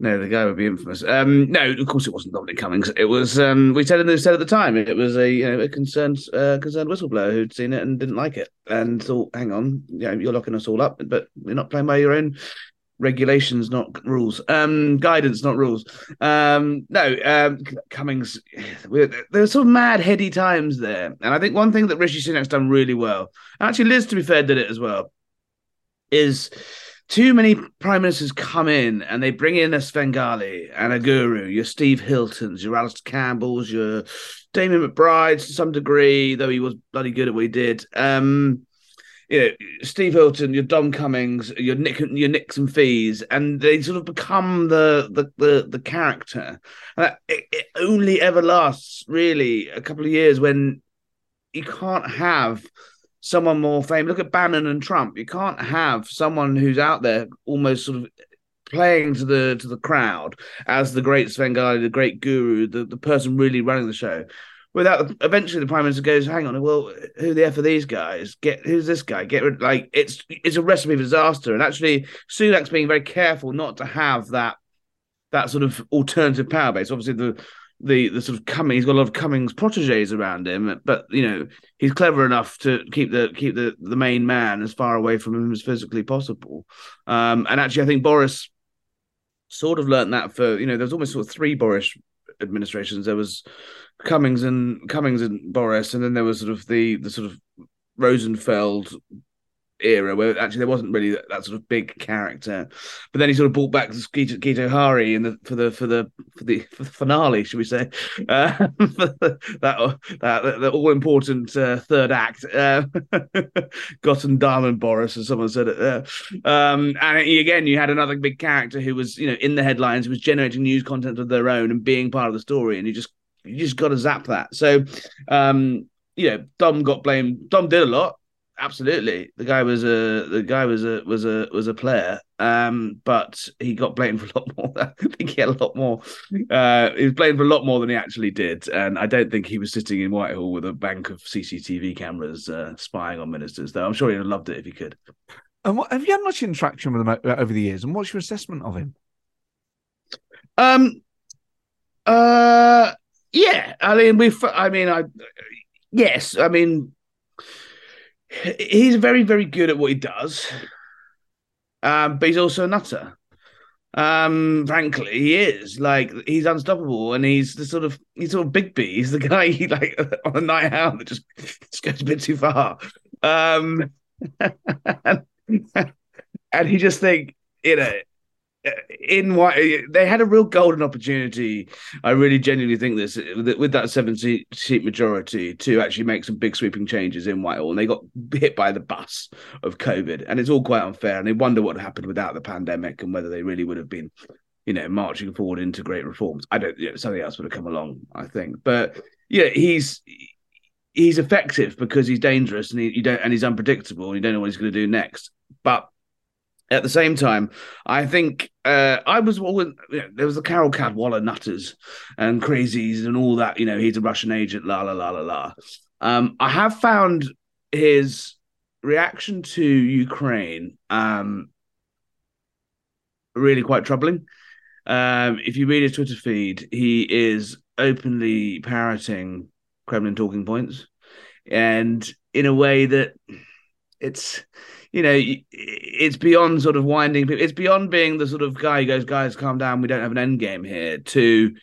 no, the guy would be infamous. Um, no, of course it wasn't Dominic Cummings. It was um, we said the said at the time it was a you know a concerned uh, concerned whistleblower who'd seen it and didn't like it and thought, hang on, you know, you're locking us all up, but you're not playing by your own regulations, not rules. Um, guidance, not rules. Um, no, um, Cummings. There were some mad heady times there, and I think one thing that Rishi Sunak's done really well, actually Liz, to be fair, did it as well, is too many prime ministers come in and they bring in a Svengali and a guru, your Steve Hiltons, your Alastair Campbells, your Damian McBrides to some degree, though he was bloody good at what he did. Um, you know, Steve Hilton, your Dom Cummings, your Nick, your Nick and Fi's, and they sort of become the the the, the character. Uh, it, it only ever lasts really a couple of years when you can't have someone more famous. Look at Bannon and Trump. You can't have someone who's out there almost sort of playing to the to the crowd as the great Svengali, the great guru, the, the person really running the show. Without eventually the prime minister goes, hang on, well, who the f are these guys? Get who's this guy? Get rid like it's it's a recipe for disaster. And actually, Sunak's being very careful not to have that that sort of alternative power base. Obviously, the the the sort of coming. He's got a lot of Cummings proteges around him, but you know he's clever enough to keep the keep the the main man as far away from him as physically possible. Um, and actually, I think Boris sort of learned that for you know there's almost sort of three Boris administrations. There was Cummings and Cummings and Boris, and then there was sort of the the sort of Rosenfield era where actually there wasn't really that, that, sort of big character. But then he sort of brought back Guto, Guto Harri in the for the for the for the, for the finale, should we say? Uh, that that the all important uh, third act. Uh, Gotten Diamond Boris, as someone said it there. Um, and again, you had another big character who was you know in the headlines, who was generating news content of their own and being part of the story, and you just you just got to zap that. So. Um, you know, Dom got blamed. Dom did a lot absolutely. The guy was a the guy was a was a was a player, um, but he got blamed for a lot more. I think he had a lot more. Uh, he was blamed for a lot more than he actually did, and I don't think he was sitting in Whitehall with a bank of CCTV cameras uh, spying on ministers. Though I'm sure he'd have loved it if he could. And what, have you had much interaction with him over the years? And what's your assessment of him? Um. Uh. Yeah. I mean, we. I mean, I. Yes. I mean, he's very, very good at what he does. Um, but he's also a nutter. Um, frankly, he is like he's unstoppable, and he's the sort of he's sort of Big B. He's the guy he like on a night out that just, just goes a bit too far. Um, and, and he just think you know in what they had a real golden opportunity. I really genuinely think this with that seven seat, seat majority to actually make some big sweeping changes in Whitehall, and they got hit by the bus of COVID, and it's all quite unfair. And they wonder what happened without the pandemic and whether they really would have been, you know, marching forward into great reforms. I don't. You know, something else would have come along, I think. But yeah, he's he's effective because he's dangerous and he, you don't and he's unpredictable and you don't know what he's going to do next. But at the same time, I think uh, I was know, there was the Carole Cadwalladr nutters and crazies and all that. You know, he's a Russian agent. La la la la la. Um, I have found his reaction to Ukraine um, really quite troubling. Um, if you read his Twitter feed, he is openly parroting Kremlin talking points, and in a way that it's you know, it's beyond sort of winding people. It's beyond being the sort of guy who goes, guys, calm down. We don't have an end game here. To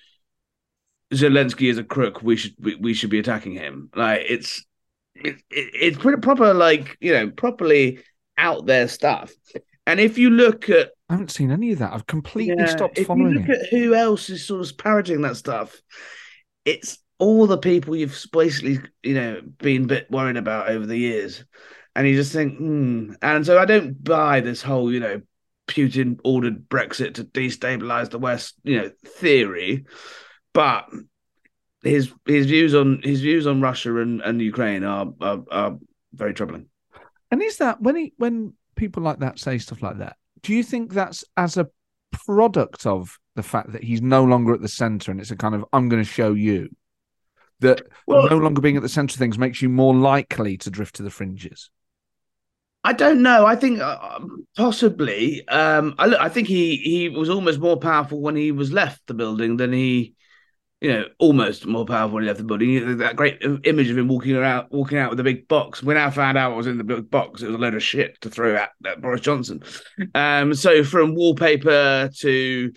Zelensky is a crook. We should we, we should be attacking him. Like it's it, it, it's pretty proper, like you know, properly out there stuff. And if you look at, I haven't seen any of that. I've completely yeah, stopped following. If you look at who else is sort of parroting that stuff, it's all the people you've basically, you know, been a bit worried about over the years and you just think, hmm. And so I don't buy this whole, you know, Putin ordered Brexit to destabilize the West, you know, theory. But his his views on his views on Russia and, and Ukraine are, are are very troubling. And is that when he when people like that say stuff like that, do you think that's as a product of the fact that he's no longer at the center and it's a kind of I'm going to show you that well, no longer being at the center of things makes you more likely to drift to the fringes? I don't know. I think uh, possibly. Um, I, I think he he was almost more powerful when he was left the building than he, you know, almost more powerful when he left the building. That great image of him walking around, walking out with a big box. When I found out what was in the big box, it was a load of shit to throw at, at Boris Johnson. Um, so from wallpaper to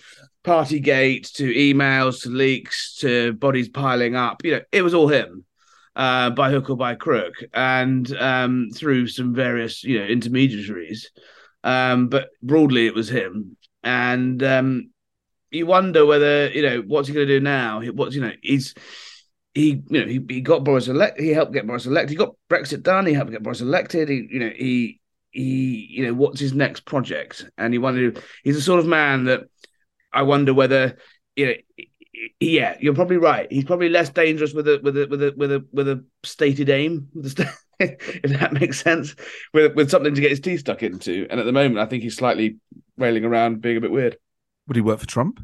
Partygate to emails to leaks to bodies piling up, you know, it was all him uh, by hook or by crook, and um, through some various you know intermediaries. Um, but broadly, it was him, and um, you wonder whether you know what's he going to do now. What's you know he's he you know he, he got Boris elected. He helped get Boris elected. He got Brexit done. He helped get Boris elected. He you know he he you know what's his next project, and he wondered he's the sort of man that I wonder whether you know yeah, you're probably right. He's probably less dangerous with a with a with a with a with a stated aim, if that makes sense, with with something to get his teeth stuck into. And at the moment, I think he's slightly railing around, being a bit weird. Would he work for Trump?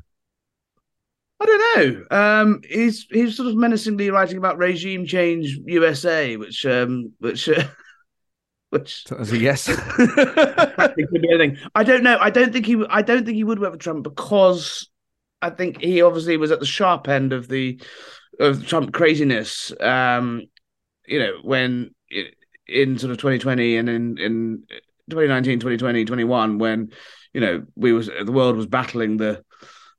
I don't know. Um, he's he's sort of menacingly writing about regime change USA, which um, which. Uh, which as a yes, I don't know. I don't think he. I don't think he would work for Trump because I think he obviously was at the sharp end of the of Trump craziness. Um, you know, when in sort of 2020 and in in 2019, 2020, 21, when you know we was the world was battling the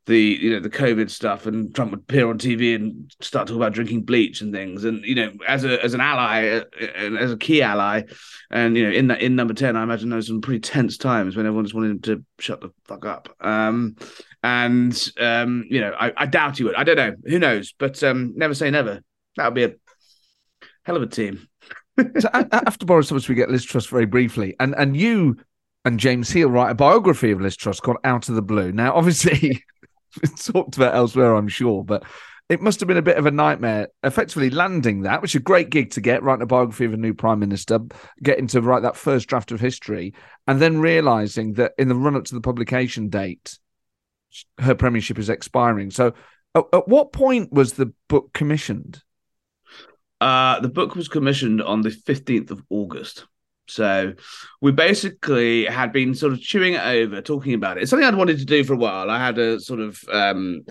the you know the COVID stuff, and Trump would appear on TV and start talking about drinking bleach and things. And you know, as a as an ally uh, and as a key ally, and you know, in that in number ten, I imagine there was some pretty tense times when everyone just wanted to shut the fuck up. Um, and um, you know, I, I doubt he would. I don't know. Who knows? But um, never say never. That would be a hell of a team. so after Boris Thomas, we get Liz Truss very briefly, and and you and James Heale write a biography of Liz Truss called Out of the Blue. Now, obviously, talked about elsewhere, I'm sure, but it must have been a bit of a nightmare effectively landing that, which is a great gig to get, writing a biography of a new prime minister, getting to write that first draft of history, and then realizing that in the run up to the publication date, her premiership is expiring. So, at, at what point was the book commissioned? Uh, the book was commissioned on the 15th of August. So we basically had been sort of chewing it over, talking about it. It's something I'd wanted to do for a while. I had a sort of um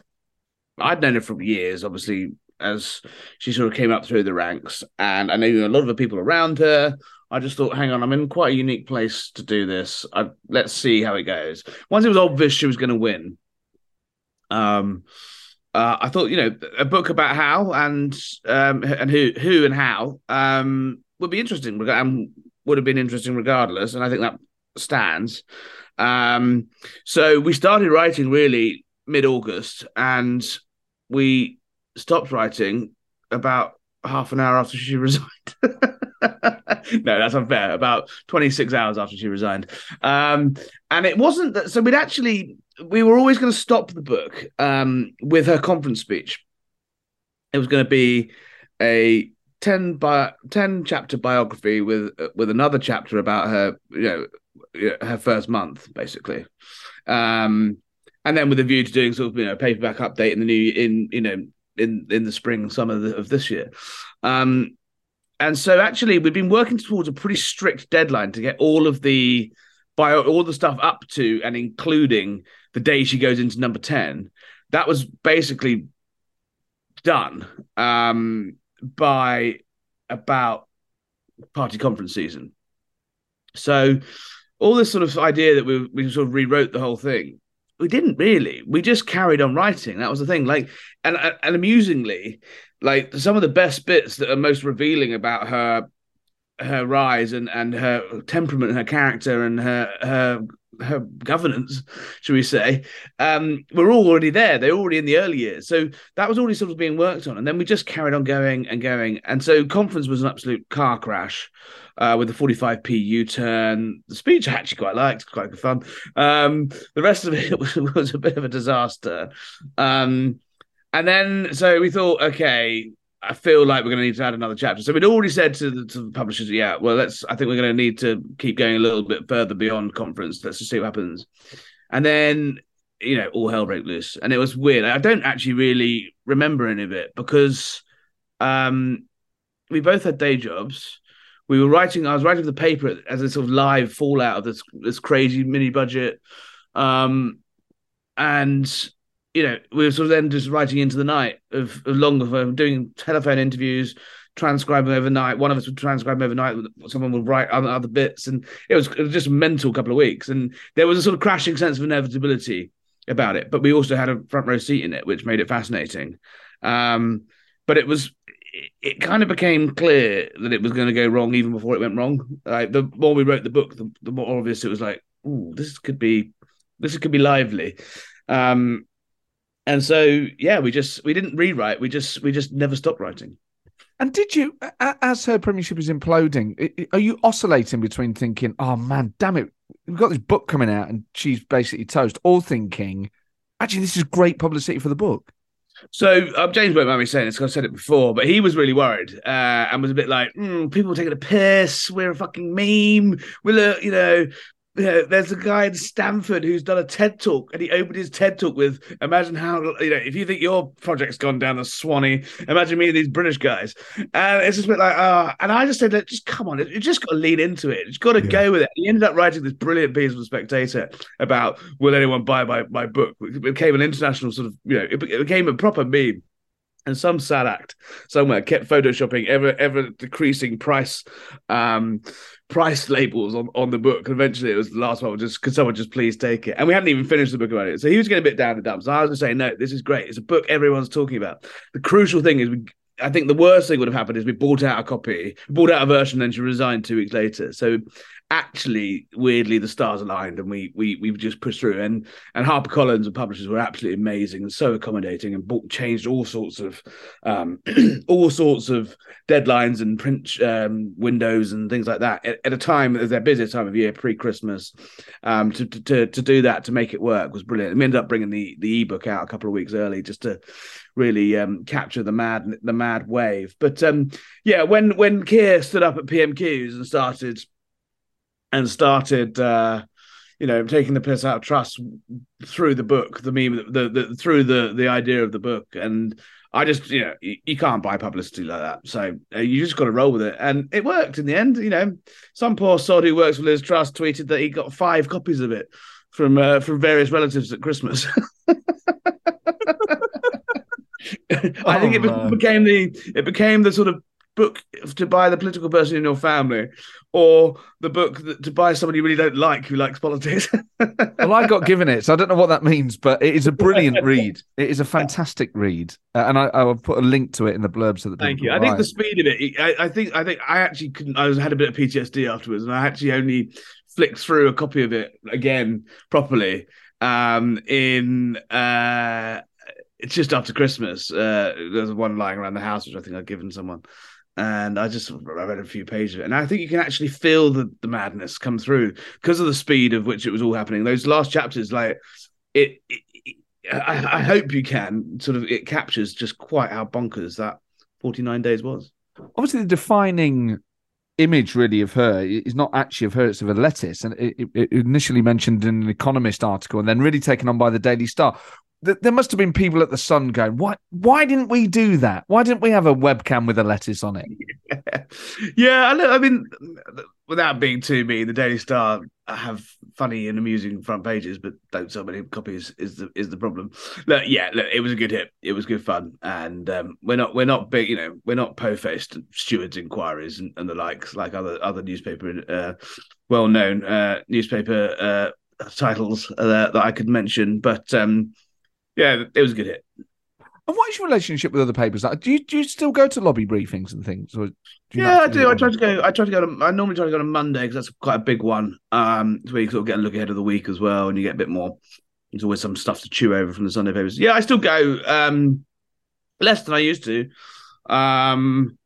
I'd known her for years, obviously, as she sort of came up through the ranks, and I knew a lot of the people around her. I just thought, hang on, I'm in quite a unique place to do this. I, let's see how it goes. Once it was obvious she was going to win, um, uh, I thought, you know, a book about how and um, and who who and how um, would be interesting. Um, would have been interesting regardless, and I think that stands. Um, so we started writing really mid August, and we stopped writing about half an hour after she resigned. no, that's unfair. About 26 hours after she resigned. Um, and it wasn't that, so we'd actually, we were always going to stop the book um, with her conference speech. It was going to be a 10 by 10 chapter biography with with another chapter about her you know her first month basically um and then with a view to doing sort of you know paperback update in the new in you know in in the spring summer of this year um and so actually we've been working towards a pretty strict deadline to get all of the bio all the stuff up to and including the day she goes into number 10 that was basically done um by about party conference season. So all this sort of idea that we we sort of rewrote the whole thing, we didn't really. We just carried on writing. That was the thing. Like, and and amusingly, like some of the best bits that are most revealing about her her rise and and her temperament, her character, and her her her governance, should we say, um, were all already there. They're already in the early years. So that was already sort of being worked on. And then we just carried on going and going. And so conference was an absolute car crash uh, with the 45p U turn. The speech I actually quite liked, quite good fun. Um, the rest of it was, was a bit of a disaster. Um, and then so we thought, okay, I feel like we're going to need to add another chapter. So we'd already said to the, to the publishers, yeah, well, let's. I think we're going to need to keep going a little bit further beyond conference. Let's just see what happens. And then, you know, all hell broke loose, and it was weird. I don't actually really remember any of it because um, we both had day jobs. We were writing. I was writing the paper as a sort of live fallout of this this crazy mini budget, um, and you know, we were sort of then just writing into the night of, of longer doing telephone interviews, transcribing overnight. One of us would transcribe overnight. Someone would write other, other bits, and it was, it was just a mental couple of weeks. And there was a sort of crashing sense of inevitability about it, but we also had a front row seat in it, which made it fascinating. Um, but it was it kind of became clear that it was going to go wrong even before it went wrong. Like the more we wrote the book, the, the more obvious it was. Like, ooh, this could be this could be lively. Um, and so yeah we just we didn't rewrite we just we just never stopped writing and did you as her premiership is imploding are you oscillating between thinking oh man damn it we've got this book coming out and she's basically toast or thinking actually this is great publicity for the book so uh, James won't mind me saying this because I've said it before, but he was really worried uh, and was a bit like, mm, "People are taking a piss. We're a fucking meme. We're, uh, you know, there's a guy in Stanford who's done a TED talk, and he opened his TED talk with, "Imagine how you know if you think your project's gone down the Swanee, imagine me and these British guys." And it's just a bit like, ah, oh. and I just said, like, just come on, you just got to lean into it. You've got to yeah. go with it. He ended up writing this brilliant piece for the Spectator about will anyone buy my my book? It became an international sort of, you know, it became a proper meme and some sad act somewhere kept photoshopping ever ever decreasing price um price labels on, on the book. Eventually it was the last one, just could someone just please take it? And we hadn't even finished the book about it. So he was getting a bit down the dumps. So I was just saying, no, this is great. It's a book everyone's talking about. The crucial thing is we I think the worst thing would have happened is we bought out a copy, bought out a version, and she resigned two weeks later. So actually, weirdly, the stars aligned, and we we we just pushed through. And and HarperCollins and publishers were absolutely amazing and so accommodating, and bought, changed all sorts of um, all sorts of deadlines and print um, windows and things like that at, at a time as their busiest time of year, pre Christmas. Um, to, to to do that to make it work was brilliant. And we ended up bringing the the ebook out a couple of weeks early just to really um, capture the mad the mad wave. But um, yeah, when when Keir stood up at PMQs and started and started uh, you know taking the piss out of Truss through the book, the meme, the, the through the the idea of the book, and I just you know you, you can't buy publicity like that, so uh, you just got to roll with it, and it worked in the end. You know, some poor sod who works for Liz Truss tweeted that he got five copies of it from uh, from various relatives at Christmas. I think it Oh, became the it became the sort of book to buy the political person in your family, or the book that, to buy somebody you really don't like who likes politics. Well, I got given it, so I don't know what that means, but it is a brilliant read. It is a fantastic read, uh, and I, I will put a link to it in the blurb so that Thank you. I think the speed of it. I, I think. I think. I actually couldn't. I had a bit of PTSD afterwards, and I actually only flicked through a copy of it again properly um, in. Uh, it's just after Christmas. Uh, there's one lying around the house, which I think I'd given someone. And I just I read a few pages of it. And I think you can actually feel the, the madness come through because of the speed of which it was all happening. Those last chapters, like it, it, it I, I hope you can sort of it captures just quite how bonkers that 49 days was. Obviously, the defining image really of her is not actually of her; it's of a lettuce, and it, it initially mentioned in an Economist article, and then really taken on by the Daily Star. Th- There must have been people at the Sun going, "Why? Why didn't we do that? Why didn't we have a webcam with a lettuce on it?" yeah, I, know, I mean, without being too mean, the Daily Star have funny and amusing front pages, but don't sell many copies. Is the is the problem? Look, yeah, look, it was a good hit. It was good fun, and um, we're not we're not big, you know, we're not po faced stewards inquiries and, and the likes like other other newspaper, uh, well known uh, newspaper uh, titles uh, that I could mention, but um, yeah, it was a good hit. And what is your relationship with other papers? Like, do you do you still go to lobby briefings and things? Or do you yeah, I do. I try to go. I try to go. To, I normally try to go on a Monday because that's quite a big one. Um, so you sort of get a look ahead of the week as well, and you get a bit more. There's always some stuff to chew over from the Sunday papers. Yeah, I still go. Um, less than I used to. Um,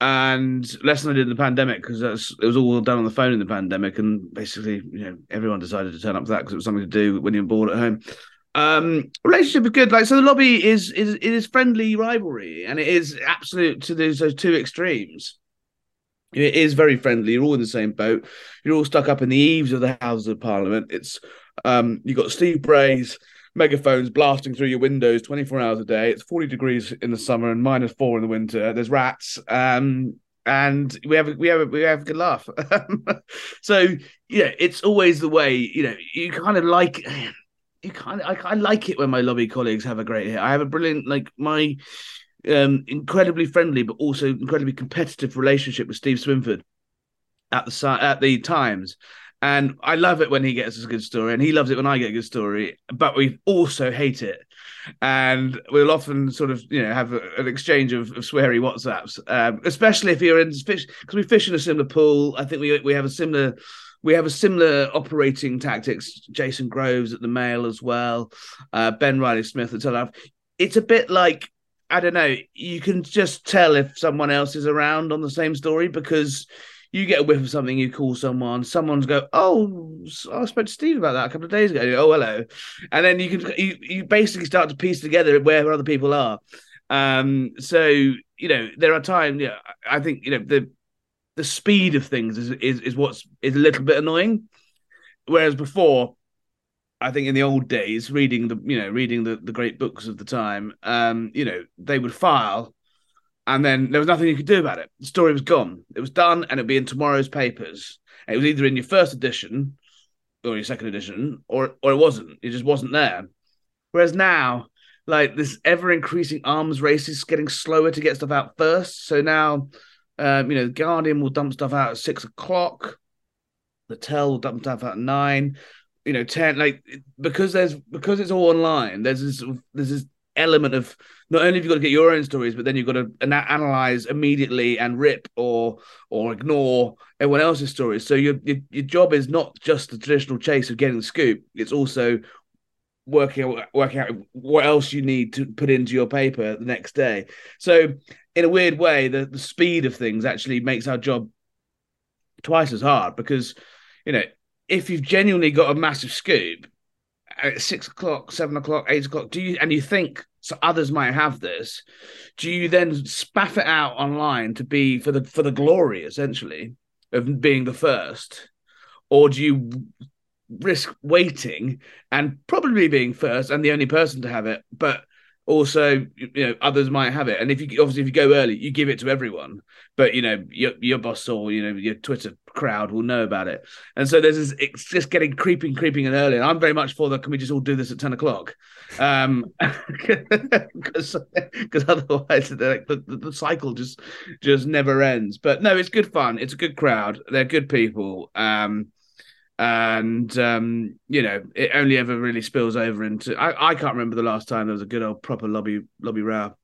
and less than I did in the pandemic because it was all done on the phone in the pandemic, and basically, you know, everyone decided to turn up to that because it was something to do when you're bored at home. Um, relationship is good. Like, so the lobby is is it is friendly rivalry, and it is absolute to those, those two extremes. It is very friendly. You're all in the same boat. You're all stuck up in the eaves of the Houses of Parliament. It's um, you've got Steve Bray's megaphones blasting through your windows 24 hours a day. It's 40 degrees in the summer and minus four in the winter. There's rats. Um, and we have we have we have a good laugh. so yeah, it's always the way. You know, you kind of like you kind of I, I like it when my lobby colleagues have a great hit. I have a brilliant like my um incredibly friendly but also incredibly competitive relationship with Steve Swinford at the at the Times. And I love it when he gets a good story, and he loves it when I get a good story. But we also hate it, and we'll often sort of you know have a, an exchange of, of sweary WhatsApps, um, especially if you're in fish because we fish in a similar pool. I think we we have a similar we have a similar operating tactics. Jason Groves at the Mail as well, uh, Ben Riley Smith at Telegraph. It's a bit like I don't know. You can just tell if someone else is around on the same story because you get a whiff of something, you call someone, someone's go, oh, I spoke to Steve about that a couple of days ago. Go, oh, hello, and then you can you you basically start to piece together where other people are. Um, so you know there are times. Yeah, I think you know the the speed of things is is is what's is a little bit annoying. Whereas before, I think in the old days, reading the you know reading the the great books of the time, um, you know they would file and then there was nothing you could do about it. The story was gone. It was done, and it'd be in tomorrow's papers. And it was either in your first edition or your second edition, or or it wasn't. It just wasn't there. Whereas now, like this ever increasing arms race is getting slower to get stuff out first. So now Um, you know, the Guardian will dump stuff out at six o'clock. The Tell will dump stuff out at nine. You know, ten like because there's because it's all online. There's this there's this element of not only have you got to get your own stories, but then you've got to analyze immediately and rip or or ignore everyone else's stories. So your, your your job is not just the traditional chase of getting the scoop; it's also working out working out what else you need to put into your paper the next day. So in a weird way, the, the speed of things actually makes our job twice as hard because, you know, if you've genuinely got a massive scoop at six o'clock, seven o'clock, eight o'clock, do you and you think so others might have this, do you then spaff it out online to be for the for the glory essentially of being the first? Or do you risk waiting and probably being first and the only person to have it, but also you know others might have it. And if you obviously if you go early you give it to everyone. But you know your your boss or you know your twitter crowd will know about it. And so there's this it's just getting creeping creeping and early. And i'm very much for that can we just all do this at 10 o'clock? Um because because otherwise the, the, the cycle just just never ends. But no it's good fun. It's a good crowd. They're good people. Um and um, you know it only ever really spills over into I, I can't remember the last time there was a good old proper lobby lobby row.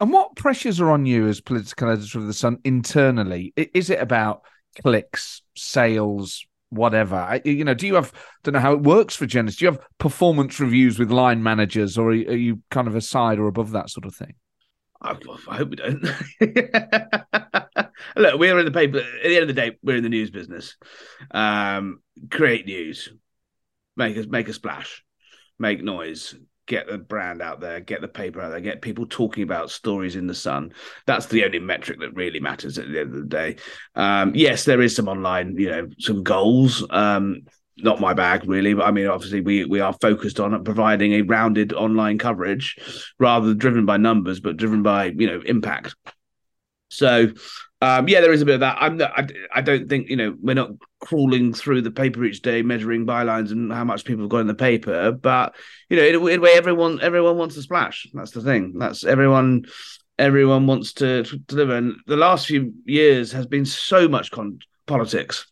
And what pressures are on you as political editor of the sun internally? Is it about clicks sales whatever? You know do you have don't know how it works for journalists do you have performance reviews with line managers or are you kind of aside or above that sort of thing? I, I hope we don't. Look, we're in the paper. At the end of the day, we're in the news business. Um, create news, make us make a splash, make noise, get the brand out there, get the paper out there, get people talking about stories in the sun. That's the only metric that really matters at the end of the day. Um, yes, there is some online, you know, some goals. Um, not my bag really, but I mean, obviously, we we are focused on providing a rounded online coverage rather than driven by numbers, but driven by you know impact. So, um, yeah, there is a bit of that. I'm not, I, I don't think you know we're not crawling through the paper each day measuring bylines and how much people have got in the paper, but you know, in a weird way, everyone everyone wants to splash. That's the thing. That's everyone everyone wants to, to deliver. And the last few years has been so much con- politics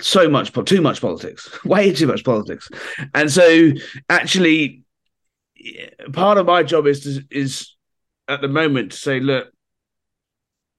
so much, too much politics, way too much politics, and so actually, part of my job is to, is at the moment to say, look,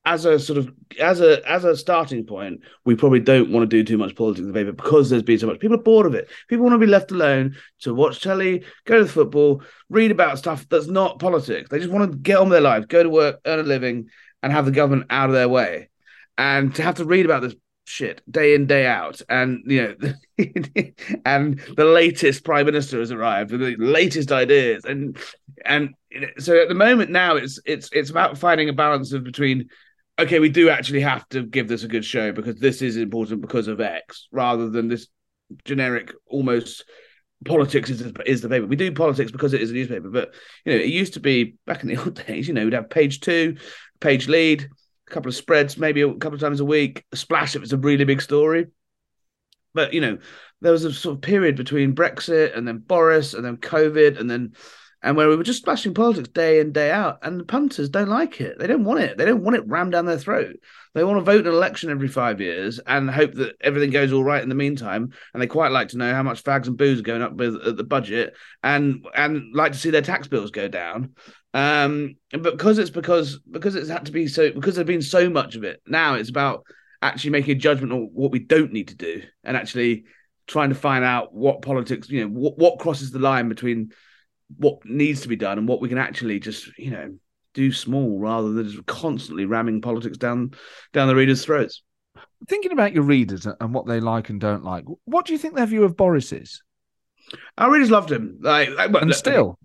as a sort of as a as a starting point, we probably don't want to do too much politics in the paper because there's been so much. People are bored of it. People want to be left alone to watch telly, go to the football, read about stuff that's not politics. They just want to get on with their lives, go to work, earn a living, and have the government out of their way. And to have to read about this shit day in day out and you know and the latest prime minister has arrived with the latest ideas and and so at the moment now it's it's it's about finding a balance of between okay we do actually have to give this a good show because this is important because of x rather than this generic almost politics is is the paper we do politics because it is a newspaper but you know it used to be back in the old days you know we'd have page two page lead a couple of spreads, maybe a couple of times a week, a splash if it's a really big story. But you know, there was a sort of period between Brexit and then Boris and then COVID and then and where we were just splashing politics day in day out, and the punters don't like it. They don't want it. They don't want it rammed down their throat. They want to vote an election every five years and hope that everything goes all right in the meantime. And they quite like to know how much fags and booze are going up with at the budget, and and like to see their tax bills go down. Um, because it's because because it's had to be so because there's been so much of it. Now it's about actually making a judgment on what we don't need to do, and actually trying to find out what politics, you know, what, what crosses the line between what needs to be done and what we can actually just, you know, do small rather than just constantly ramming politics down down the readers' throats. Thinking about your readers and what they like and don't like, what do you think their view of Boris is? Our readers loved him, like, well, and still,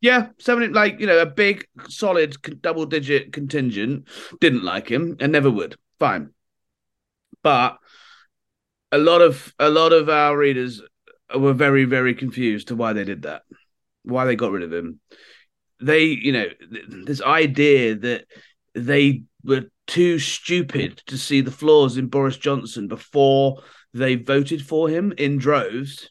yeah, seven like you know a big solid double digit contingent didn't like him and never would. Fine, but a lot of a lot of our readers were very very confused to why they did that, why they got rid of him. They you know this idea that they were too stupid to see the flaws in Boris Johnson before they voted for him in droves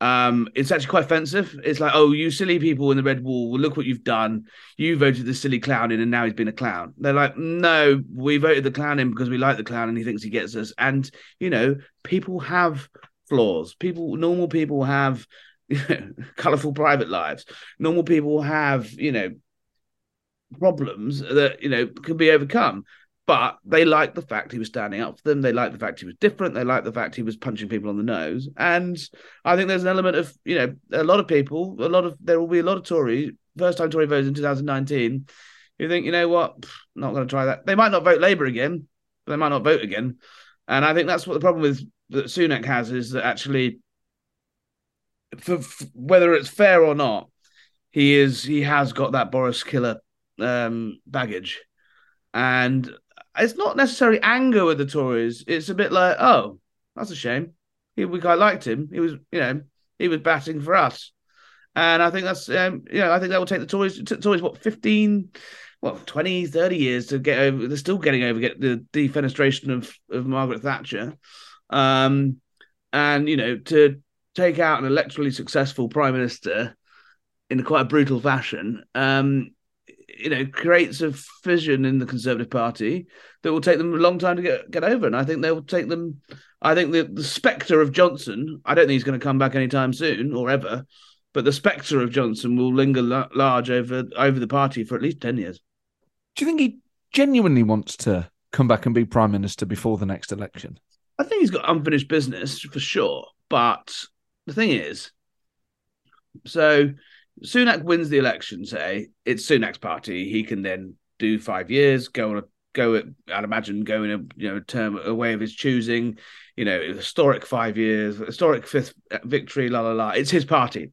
Um, it's actually quite offensive. It's like, oh, you silly people in the red wall, well, look what you've done. You voted the silly clown in, and now he's been a clown. They're like, no, we voted the clown in because we like the clown, and he thinks he gets us. And you know, people have flaws. People, normal people have you know, colorful private lives. Normal people have, you know, problems that you know can be overcome. But they liked the fact he was standing up for them. They liked the fact he was different. They liked the fact he was punching people on the nose. And I think there's an element of, you know, a lot of people, a lot of, there will be a lot of Tories, first time Tory voters in 2019, who think, you know what, not going to try that. They might not vote Labour again, but they might not vote again. And I think that's what the problem with that Sunak has is that actually, for, for whether it's fair or not, he is he has got that Boris killer um, baggage, and it's not necessarily anger with the Tories. It's a bit like, oh, that's a shame. He, we quite liked him. He was, you know, he was batting for us, and I think that's, um, you know, I think that will take the Tories. T- Tories what fifteen, what 20, 30 years to get over. They're still getting over get the defenestration of of Margaret Thatcher, um, and you know to take out an electorally successful prime minister in quite a brutal fashion. Um, you know, creates a fission in the Conservative Party that will take them a long time to get get over. And I think they will take them. I think the the spectre of Johnson. I don't think he's going to come back anytime soon or ever. But the spectre of Johnson will linger la- large over over the party for at least ten years. Do you think he genuinely wants to come back and be prime minister before the next election? I think he's got unfinished business for sure. But the thing is, so Sunak wins the election, say it's Sunak's party. He can then do five years, go on a go at, I'd imagine go in a you know term a way of his choosing. You know, historic five years, historic fifth victory, la la la. It's his party.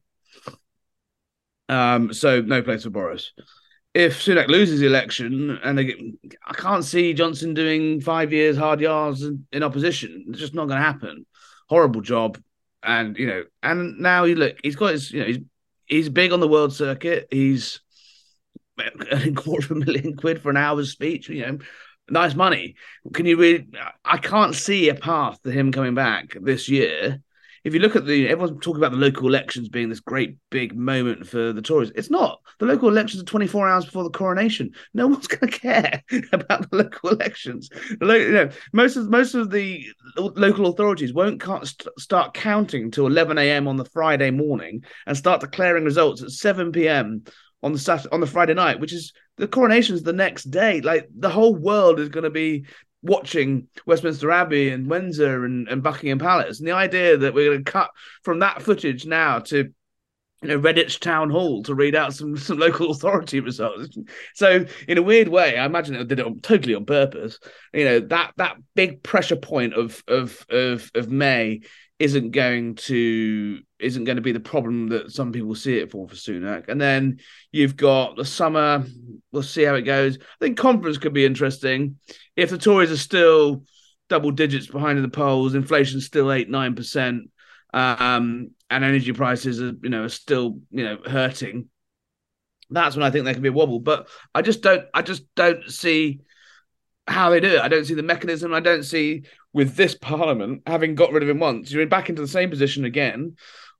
Um, so no place for Boris. If Sunak loses the election, and I can't see Johnson doing five years hard yards in opposition. It's just not going to happen. Horrible job, and you know, and now he look, he's got his, you know, he's he's big on the world circuit. He's earning quarter of a million quid for an hour's speech. You know, nice money. Can you really? I can't see a path to him coming back this year. If you look at the, everyone's talking about the local elections being this great big moment for the Tories. It's not. The local elections are 24 hours before the coronation. No one's going to care about the local elections. You know, most of most of the local authorities won't start counting till 11 a.m. on the Friday morning and start declaring results at 7 p.m. on the Saturday, on the Friday night, which is the coronation's the next day. Like the whole world is going to be watching Westminster Abbey and Windsor and, and Buckingham Palace. And the idea that we're going to cut from that footage now to you know Redditch town hall to read out some some local authority results. So in a weird way, I imagine it did it on, totally on purpose. You know that that big pressure point of of of of May isn't going to isn't going to be the problem that some people see it for for Sunak. And then you've got the summer. We'll see how it goes. I think conference could be interesting if the Tories are still double digits behind in the polls, inflation's still eight nine percent, um, and energy prices are you know are still you know hurting. That's when I think there can be a wobble. But I just don't. I just don't see how they do it. I don't see the mechanism. I don't see with this parliament having got rid of him once, you're back into the same position again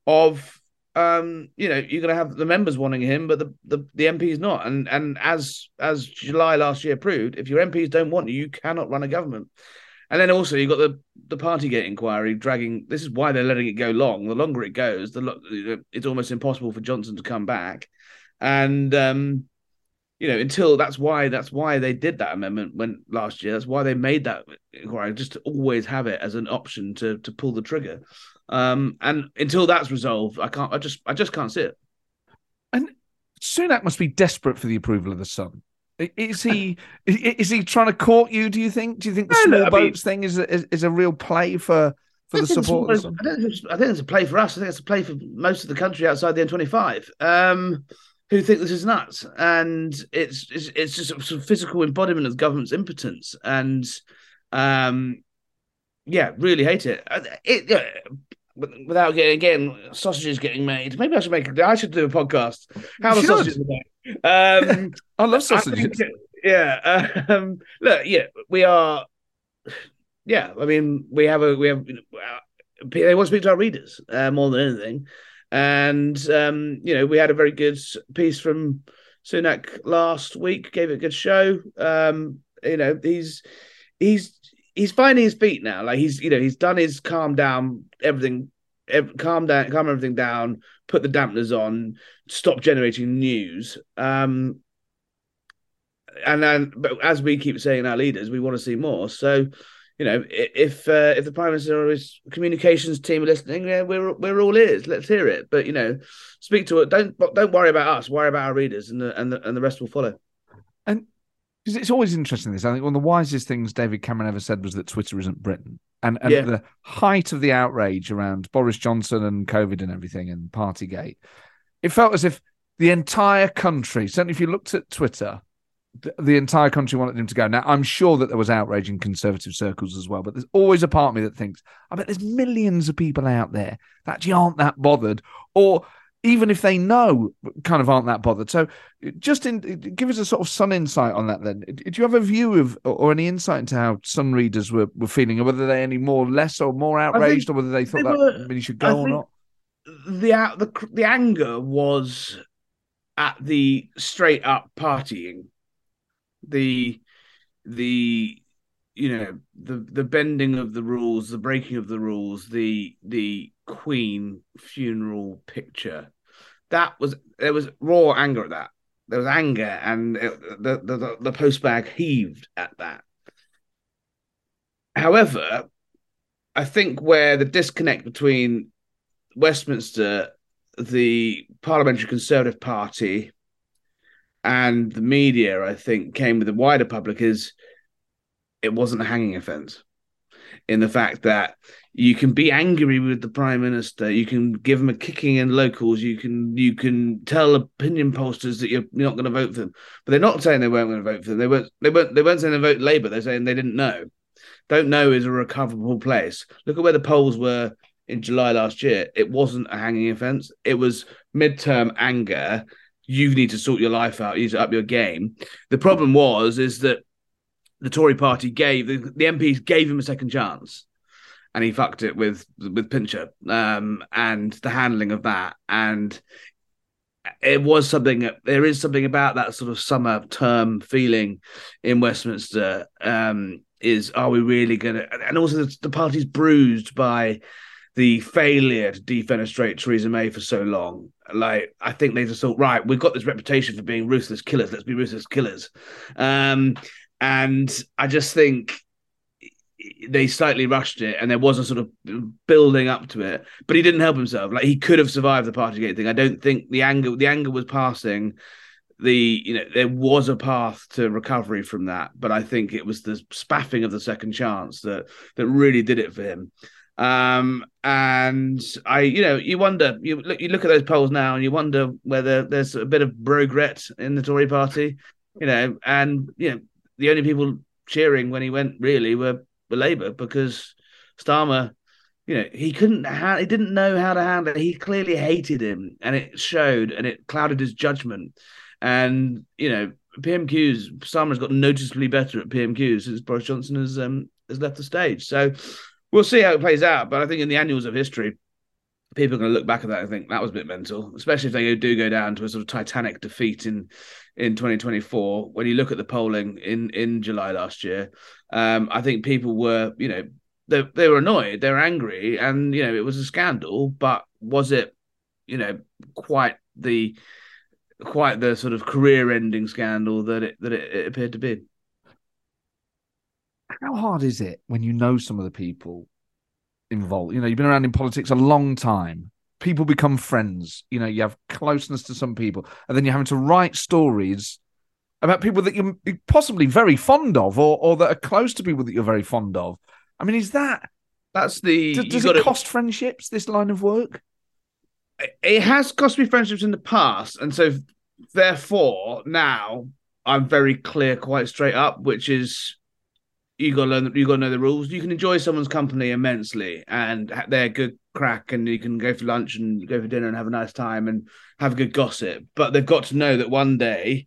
of um, you know, you're going to have the members wanting him, but the, the, the MPs not. And and as as July last year proved, if your MPs don't want you, you cannot run a government. And then also you've got the the Partygate inquiry dragging. This is why they're letting it go long. The longer it goes, the it's almost impossible for Johnson to come back. And um, you know, until that's why that's why they did that amendment when last year. That's why they made that inquiry, just to always have it as an option to to pull the trigger. Um, and until that's resolved, I can't. I just, I just can't see it. And Sunak must be desperate for the approval of the Sun. Is he? is he trying to court you? Do you think? Do you think the no, small no, boats mean, thing is a, is, is a real play for for the support? I, think I think it's a play for us. I think it's a play for most of the country outside the M25. Um, who think this is nuts, and it's it's, it's just a sort of physical embodiment of government's impotence, and um, yeah, really hate it. Uh, it, without getting again sausages getting made. Maybe I should make. I should do a podcast. How the sausages are made. Um, I love sausages. I yeah. Um, look, yeah, we are. Yeah, I mean, we have a we have. they want to speak to our readers uh, more than anything. And um, you know, we had a very good piece from Sunak last week. Gave it a good show. Um, you know, he's he's he's finding his feet now. Like he's you know he's done his calm down everything, ev- calm down, calm everything down, put the dampeners on, stop generating news. Um, and then, but as we keep saying, our leaders, we want to see more. So, you know, if uh, if the prime minister or his communications team are listening, yeah, we're we're all ears. Let's hear it. But you know, speak to it. Don't don't worry about us. Worry about our readers, and the and the, and the rest will follow. And because it's always interesting. This I think one of the wisest things David Cameron ever said was that Twitter isn't Britain. And and Yeah. the height of the outrage around Boris Johnson and COVID and everything and Partygate, it felt as if the entire country, certainly if you looked at Twitter, the, the entire country wanted him to go. Now, I'm sure that there was outrage in conservative circles as well, but there's always a part of me that thinks, I bet there's millions of people out there that actually aren't that bothered, or even if they know, kind of aren't that bothered. So, just in, give us a sort of sun insight on that. Then, do you have a view of or, any insight into how some readers were, were feeling, or whether they're any more less or more outraged, or whether they thought they that were- really should I go or not? the the the anger was at the straight up partying, the the you know the the bending of the rules, the breaking of the rules, the the Queen funeral picture. That was there was raw anger at that. There was anger, and it, the, the the the postbag heaved at that. However, I think where the disconnect between Westminster, the Parliamentary Conservative Party, and the media, I think, came with the wider public is it wasn't a hanging offence. In the fact that you can be angry with the Prime Minister, you can give him a kicking in locals, you can you can tell opinion posters that you're not going to vote for them, but they're not saying they weren't going to vote for them. They weren't they weren't they weren't saying they vote Labour. They're saying they didn't know. Don't know is a recoverable place. Look at where the polls were in July last year. It wasn't a hanging offence. It was midterm anger. You need to sort your life out. To up your game. The problem was is that the Tory party gave the, the MPs gave him a second chance, and he fucked it with with Pincher um, and the handling of that. And it was something. There is something about that sort of summer term feeling in Westminster. Um, is are we really going to? And also the, the party's bruised by the failure to defenestrate Theresa May for so long. Like, I think they just thought, right, we've got this reputation for being ruthless killers. Let's be ruthless killers. Um, and I just think they slightly rushed it, and there was a sort of building up to it. But he didn't help himself. Like he could have survived the Partygate thing. I don't think the anger, the anger was passing. The you know there was a path to recovery from that, but I think it was the spaffing of the second chance that that really did it for him. Um, and I, you know, you wonder, you look, you look at those polls now, and you wonder whether there's a bit of regret in the Tory party, you know, and you know, the only people cheering when he went really were, were Labour because Starmer, you know, he couldn't, ha- he didn't know how to handle it. He clearly hated him, and it showed, and it clouded his judgment. And you know, PMQs, Starmer's got noticeably better at PMQs since Boris Johnson has um has left the stage. So we'll see how it plays out. But I think in the annals of history, people are going to look back at that and think that was a bit mental, especially if they do go down to a sort of titanic defeat in in 2024. When you look at the polling in in July last year, um, I think people were, you know, they they were annoyed, they were angry, and you know it was a scandal. But was it, you know, quite the quite the sort of career-ending scandal that it that it, it appeared to be? How hard is it when you know some of the people involved? You know, you've been around in politics a long time. People become friends. You know, you have closeness to some people, and then you're having to write stories about people that you're possibly very fond of, or or that are close to people that you're very fond of. I mean, is that That's the does, does it gotta- cost friendships? This line of work? it has cost me friendships in the past, and so therefore now I'm very clear, quite straight up, which is you got to learn, you got to know the rules. You can enjoy someone's company immensely, and they're good crack, and you can go for lunch and go for dinner and have a nice time and have a good gossip. But they've got to know that one day,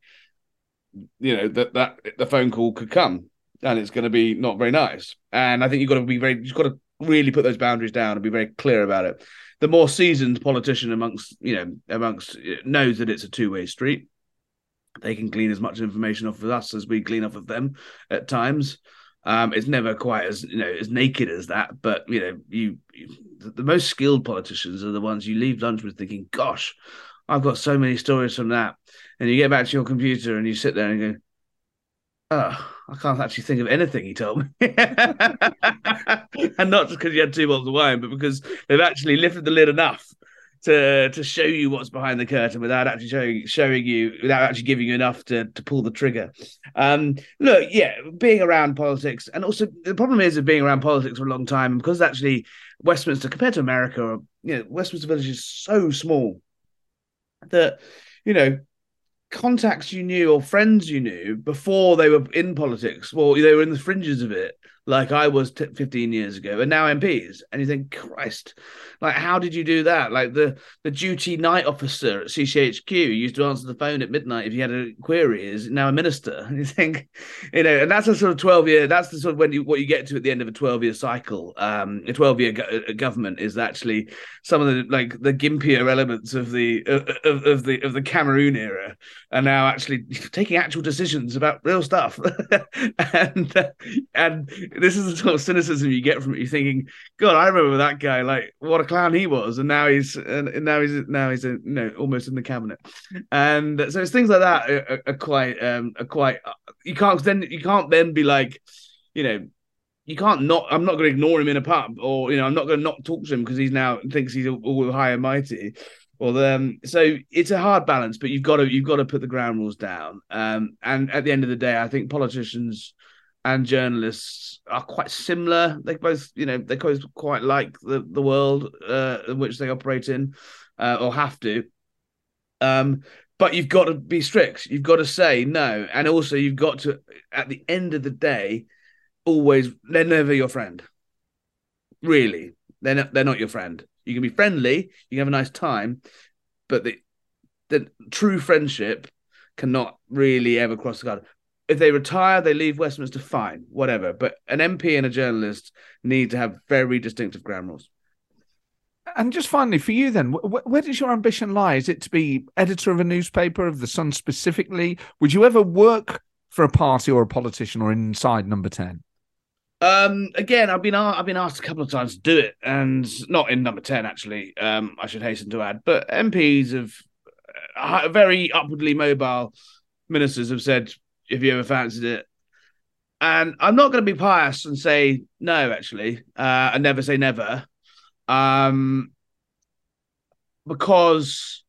you know that that the phone call could come, and it's going to be not very nice. And I think you've got to be very, you've got to really put those boundaries down and be very clear about it. The more seasoned politician amongst you know amongst uh, knows that it's a two way street. They can glean as much information off of us as we glean off of them at times. Um, it's never quite as you know as naked as that, but you know, you, you the most skilled politicians are the ones you leave lunch with thinking, "Gosh, I've got so many stories from that." And you get back to your computer and you sit there and go, "Oh, I can't actually think of anything he told me." and not just because you had two bottles of wine, but because they've actually lifted the lid enough to to show you what's behind the curtain without actually showing showing you without actually giving you enough to to pull the trigger. Um, look, yeah, being around politics, and also the problem is of being around politics for a long time because actually Westminster compared to America, you know, Westminster Village is so small that you know contacts you knew or friends you knew before they were in politics, well, they were in the fringes of it like I was t- 15 years ago, and now MPs. And you think, Christ, like, how did you do that? Like the the duty night officer at CCHQ used to answer the phone at midnight if you had a query is now a minister. And you think, you know, and that's a sort of 12 year. That's the sort of when you what you get to at the end of a 12 year cycle. Um, a 12 year go- uh, government is actually some of the like the gimpier elements of the uh, uh, of, of the of the Cameroon era are now actually taking actual decisions about real stuff, and and this is the sort of cynicism you get from it. You're thinking, God, I remember that guy. Like, what a clown he was, and now he's and now he's now he's you know almost in the cabinet. And so it's things like that are, are quite um are quite. You can't then you can't then be like, you know, you can't not. I'm not going to ignore him in a pub, or you know, I'm not going to not talk to him because he's now thinks he's all, all high and mighty. Well, um, so it's a hard balance, but you've got to you've got to put the ground rules down. Um, and at the end of the day, I think politicians and journalists are quite similar. They both, you know, they both quite like the the world uh, in which they operate in, uh, or have to. Um, but you've got to be strict. You've got to say no, and also you've got to, at the end of the day, always they're never your friend. Really, they're not, they're not your friend. You can be friendly, you can have a nice time, but the the true friendship cannot really ever cross the guard if they retire, they leave Westminster, fine, whatever. But an MP and a journalist need to have very distinctive ground rules. And just finally, for you then, wh- where does your ambition lie? Is it to be editor of a newspaper, of the Sun specifically? Would you ever work for a party or a politician or inside Number Ten? Um, again, I've been I've been asked a couple of times to do it, and not in Number Ten actually. Um, I should hasten to add, but MPs of uh, very upwardly mobile ministers have said if you ever fancied it. And I'm not going to be pious and say no, actually, uh, and never say never, um, because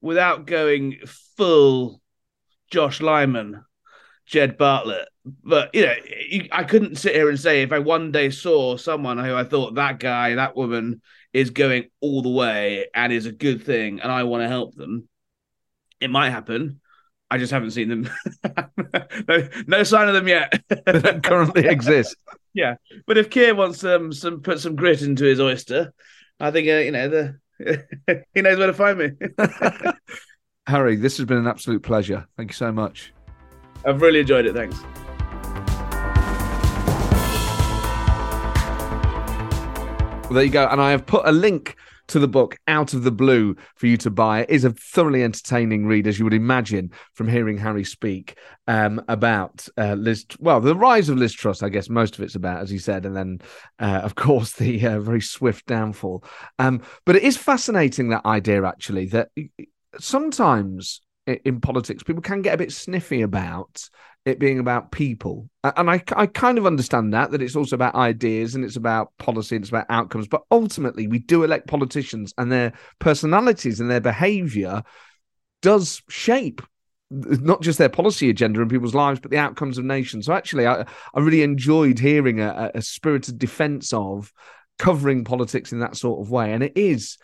without going full Josh Lyman, Jed Bartlet, but you know, I couldn't sit here and say if I one day saw someone who I thought that guy, that woman is going all the way and is a good thing, and I want to help them, it might happen. I just haven't seen them. no, no sign of them yet. they don't currently exist. Yeah, but if Keir wants um, some put some grit into his oyster, I think uh, you know the he knows where to find me. Harry, this has been an absolute pleasure. Thank you so much. I've really enjoyed it. Thanks. Well, there you go. And I have put a link to the book Out of the Blue for you to buy. Is a thoroughly entertaining read, as you would imagine from hearing Harry speak um, about uh, Liz. Well, the rise of Liz Truss, I guess most of it's about, as he said, and then, uh, of course, the uh, very swift downfall. Um, but it is fascinating that idea, actually, that sometimes in politics, people can get a bit sniffy about it being about people. And I, I kind of understand that, that it's also about ideas and it's about policy and it's about outcomes. But ultimately, we do elect politicians and their personalities and their behavior does shape not just their policy agenda in people's lives, but the outcomes of nations. So actually, I, I really enjoyed hearing a, a spirited defense of covering politics in that sort of way. And it is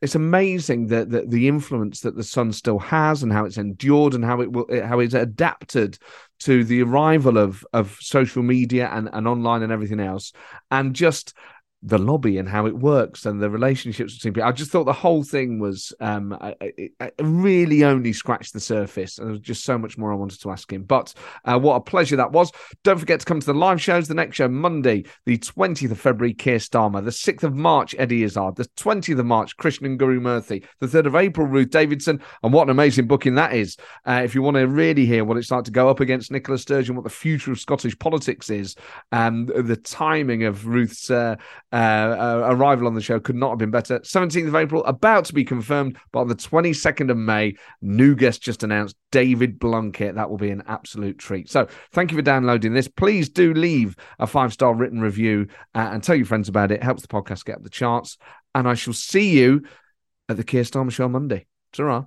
it's amazing that, the influence that the sun still has and how it's endured and how it will how it's adapted to the arrival of of social media and, and online and everything else. And just the lobby and how it works and the relationships between people. I just thought the whole thing was um, I, I, really only scratched the surface, and there was just so much more I wanted to ask him. But uh, what a pleasure that was! Don't forget to come to the live shows. The next show Monday, the twentieth of February, Keir Starmer. The sixth of March, Eddie Izzard. The twentieth of March, Krishnan Guru-Murthy. The third of April, Ruth Davidson. And what an amazing booking that is! Uh, if you want to really hear what it's like to go up against Nicola Sturgeon, what the future of Scottish politics is, and the timing of Ruth's. Uh, uh, arrival on the show could not have been better. 17th of April, about to be confirmed, but on the 22nd of May, new guest just announced, David Blunkett. That will be an absolute treat. So thank you for downloading this. Please do leave a five star written review uh, and tell your friends about it. it. Helps the podcast get up the charts. And I shall see you at the Keir Starmer Show Monday. ta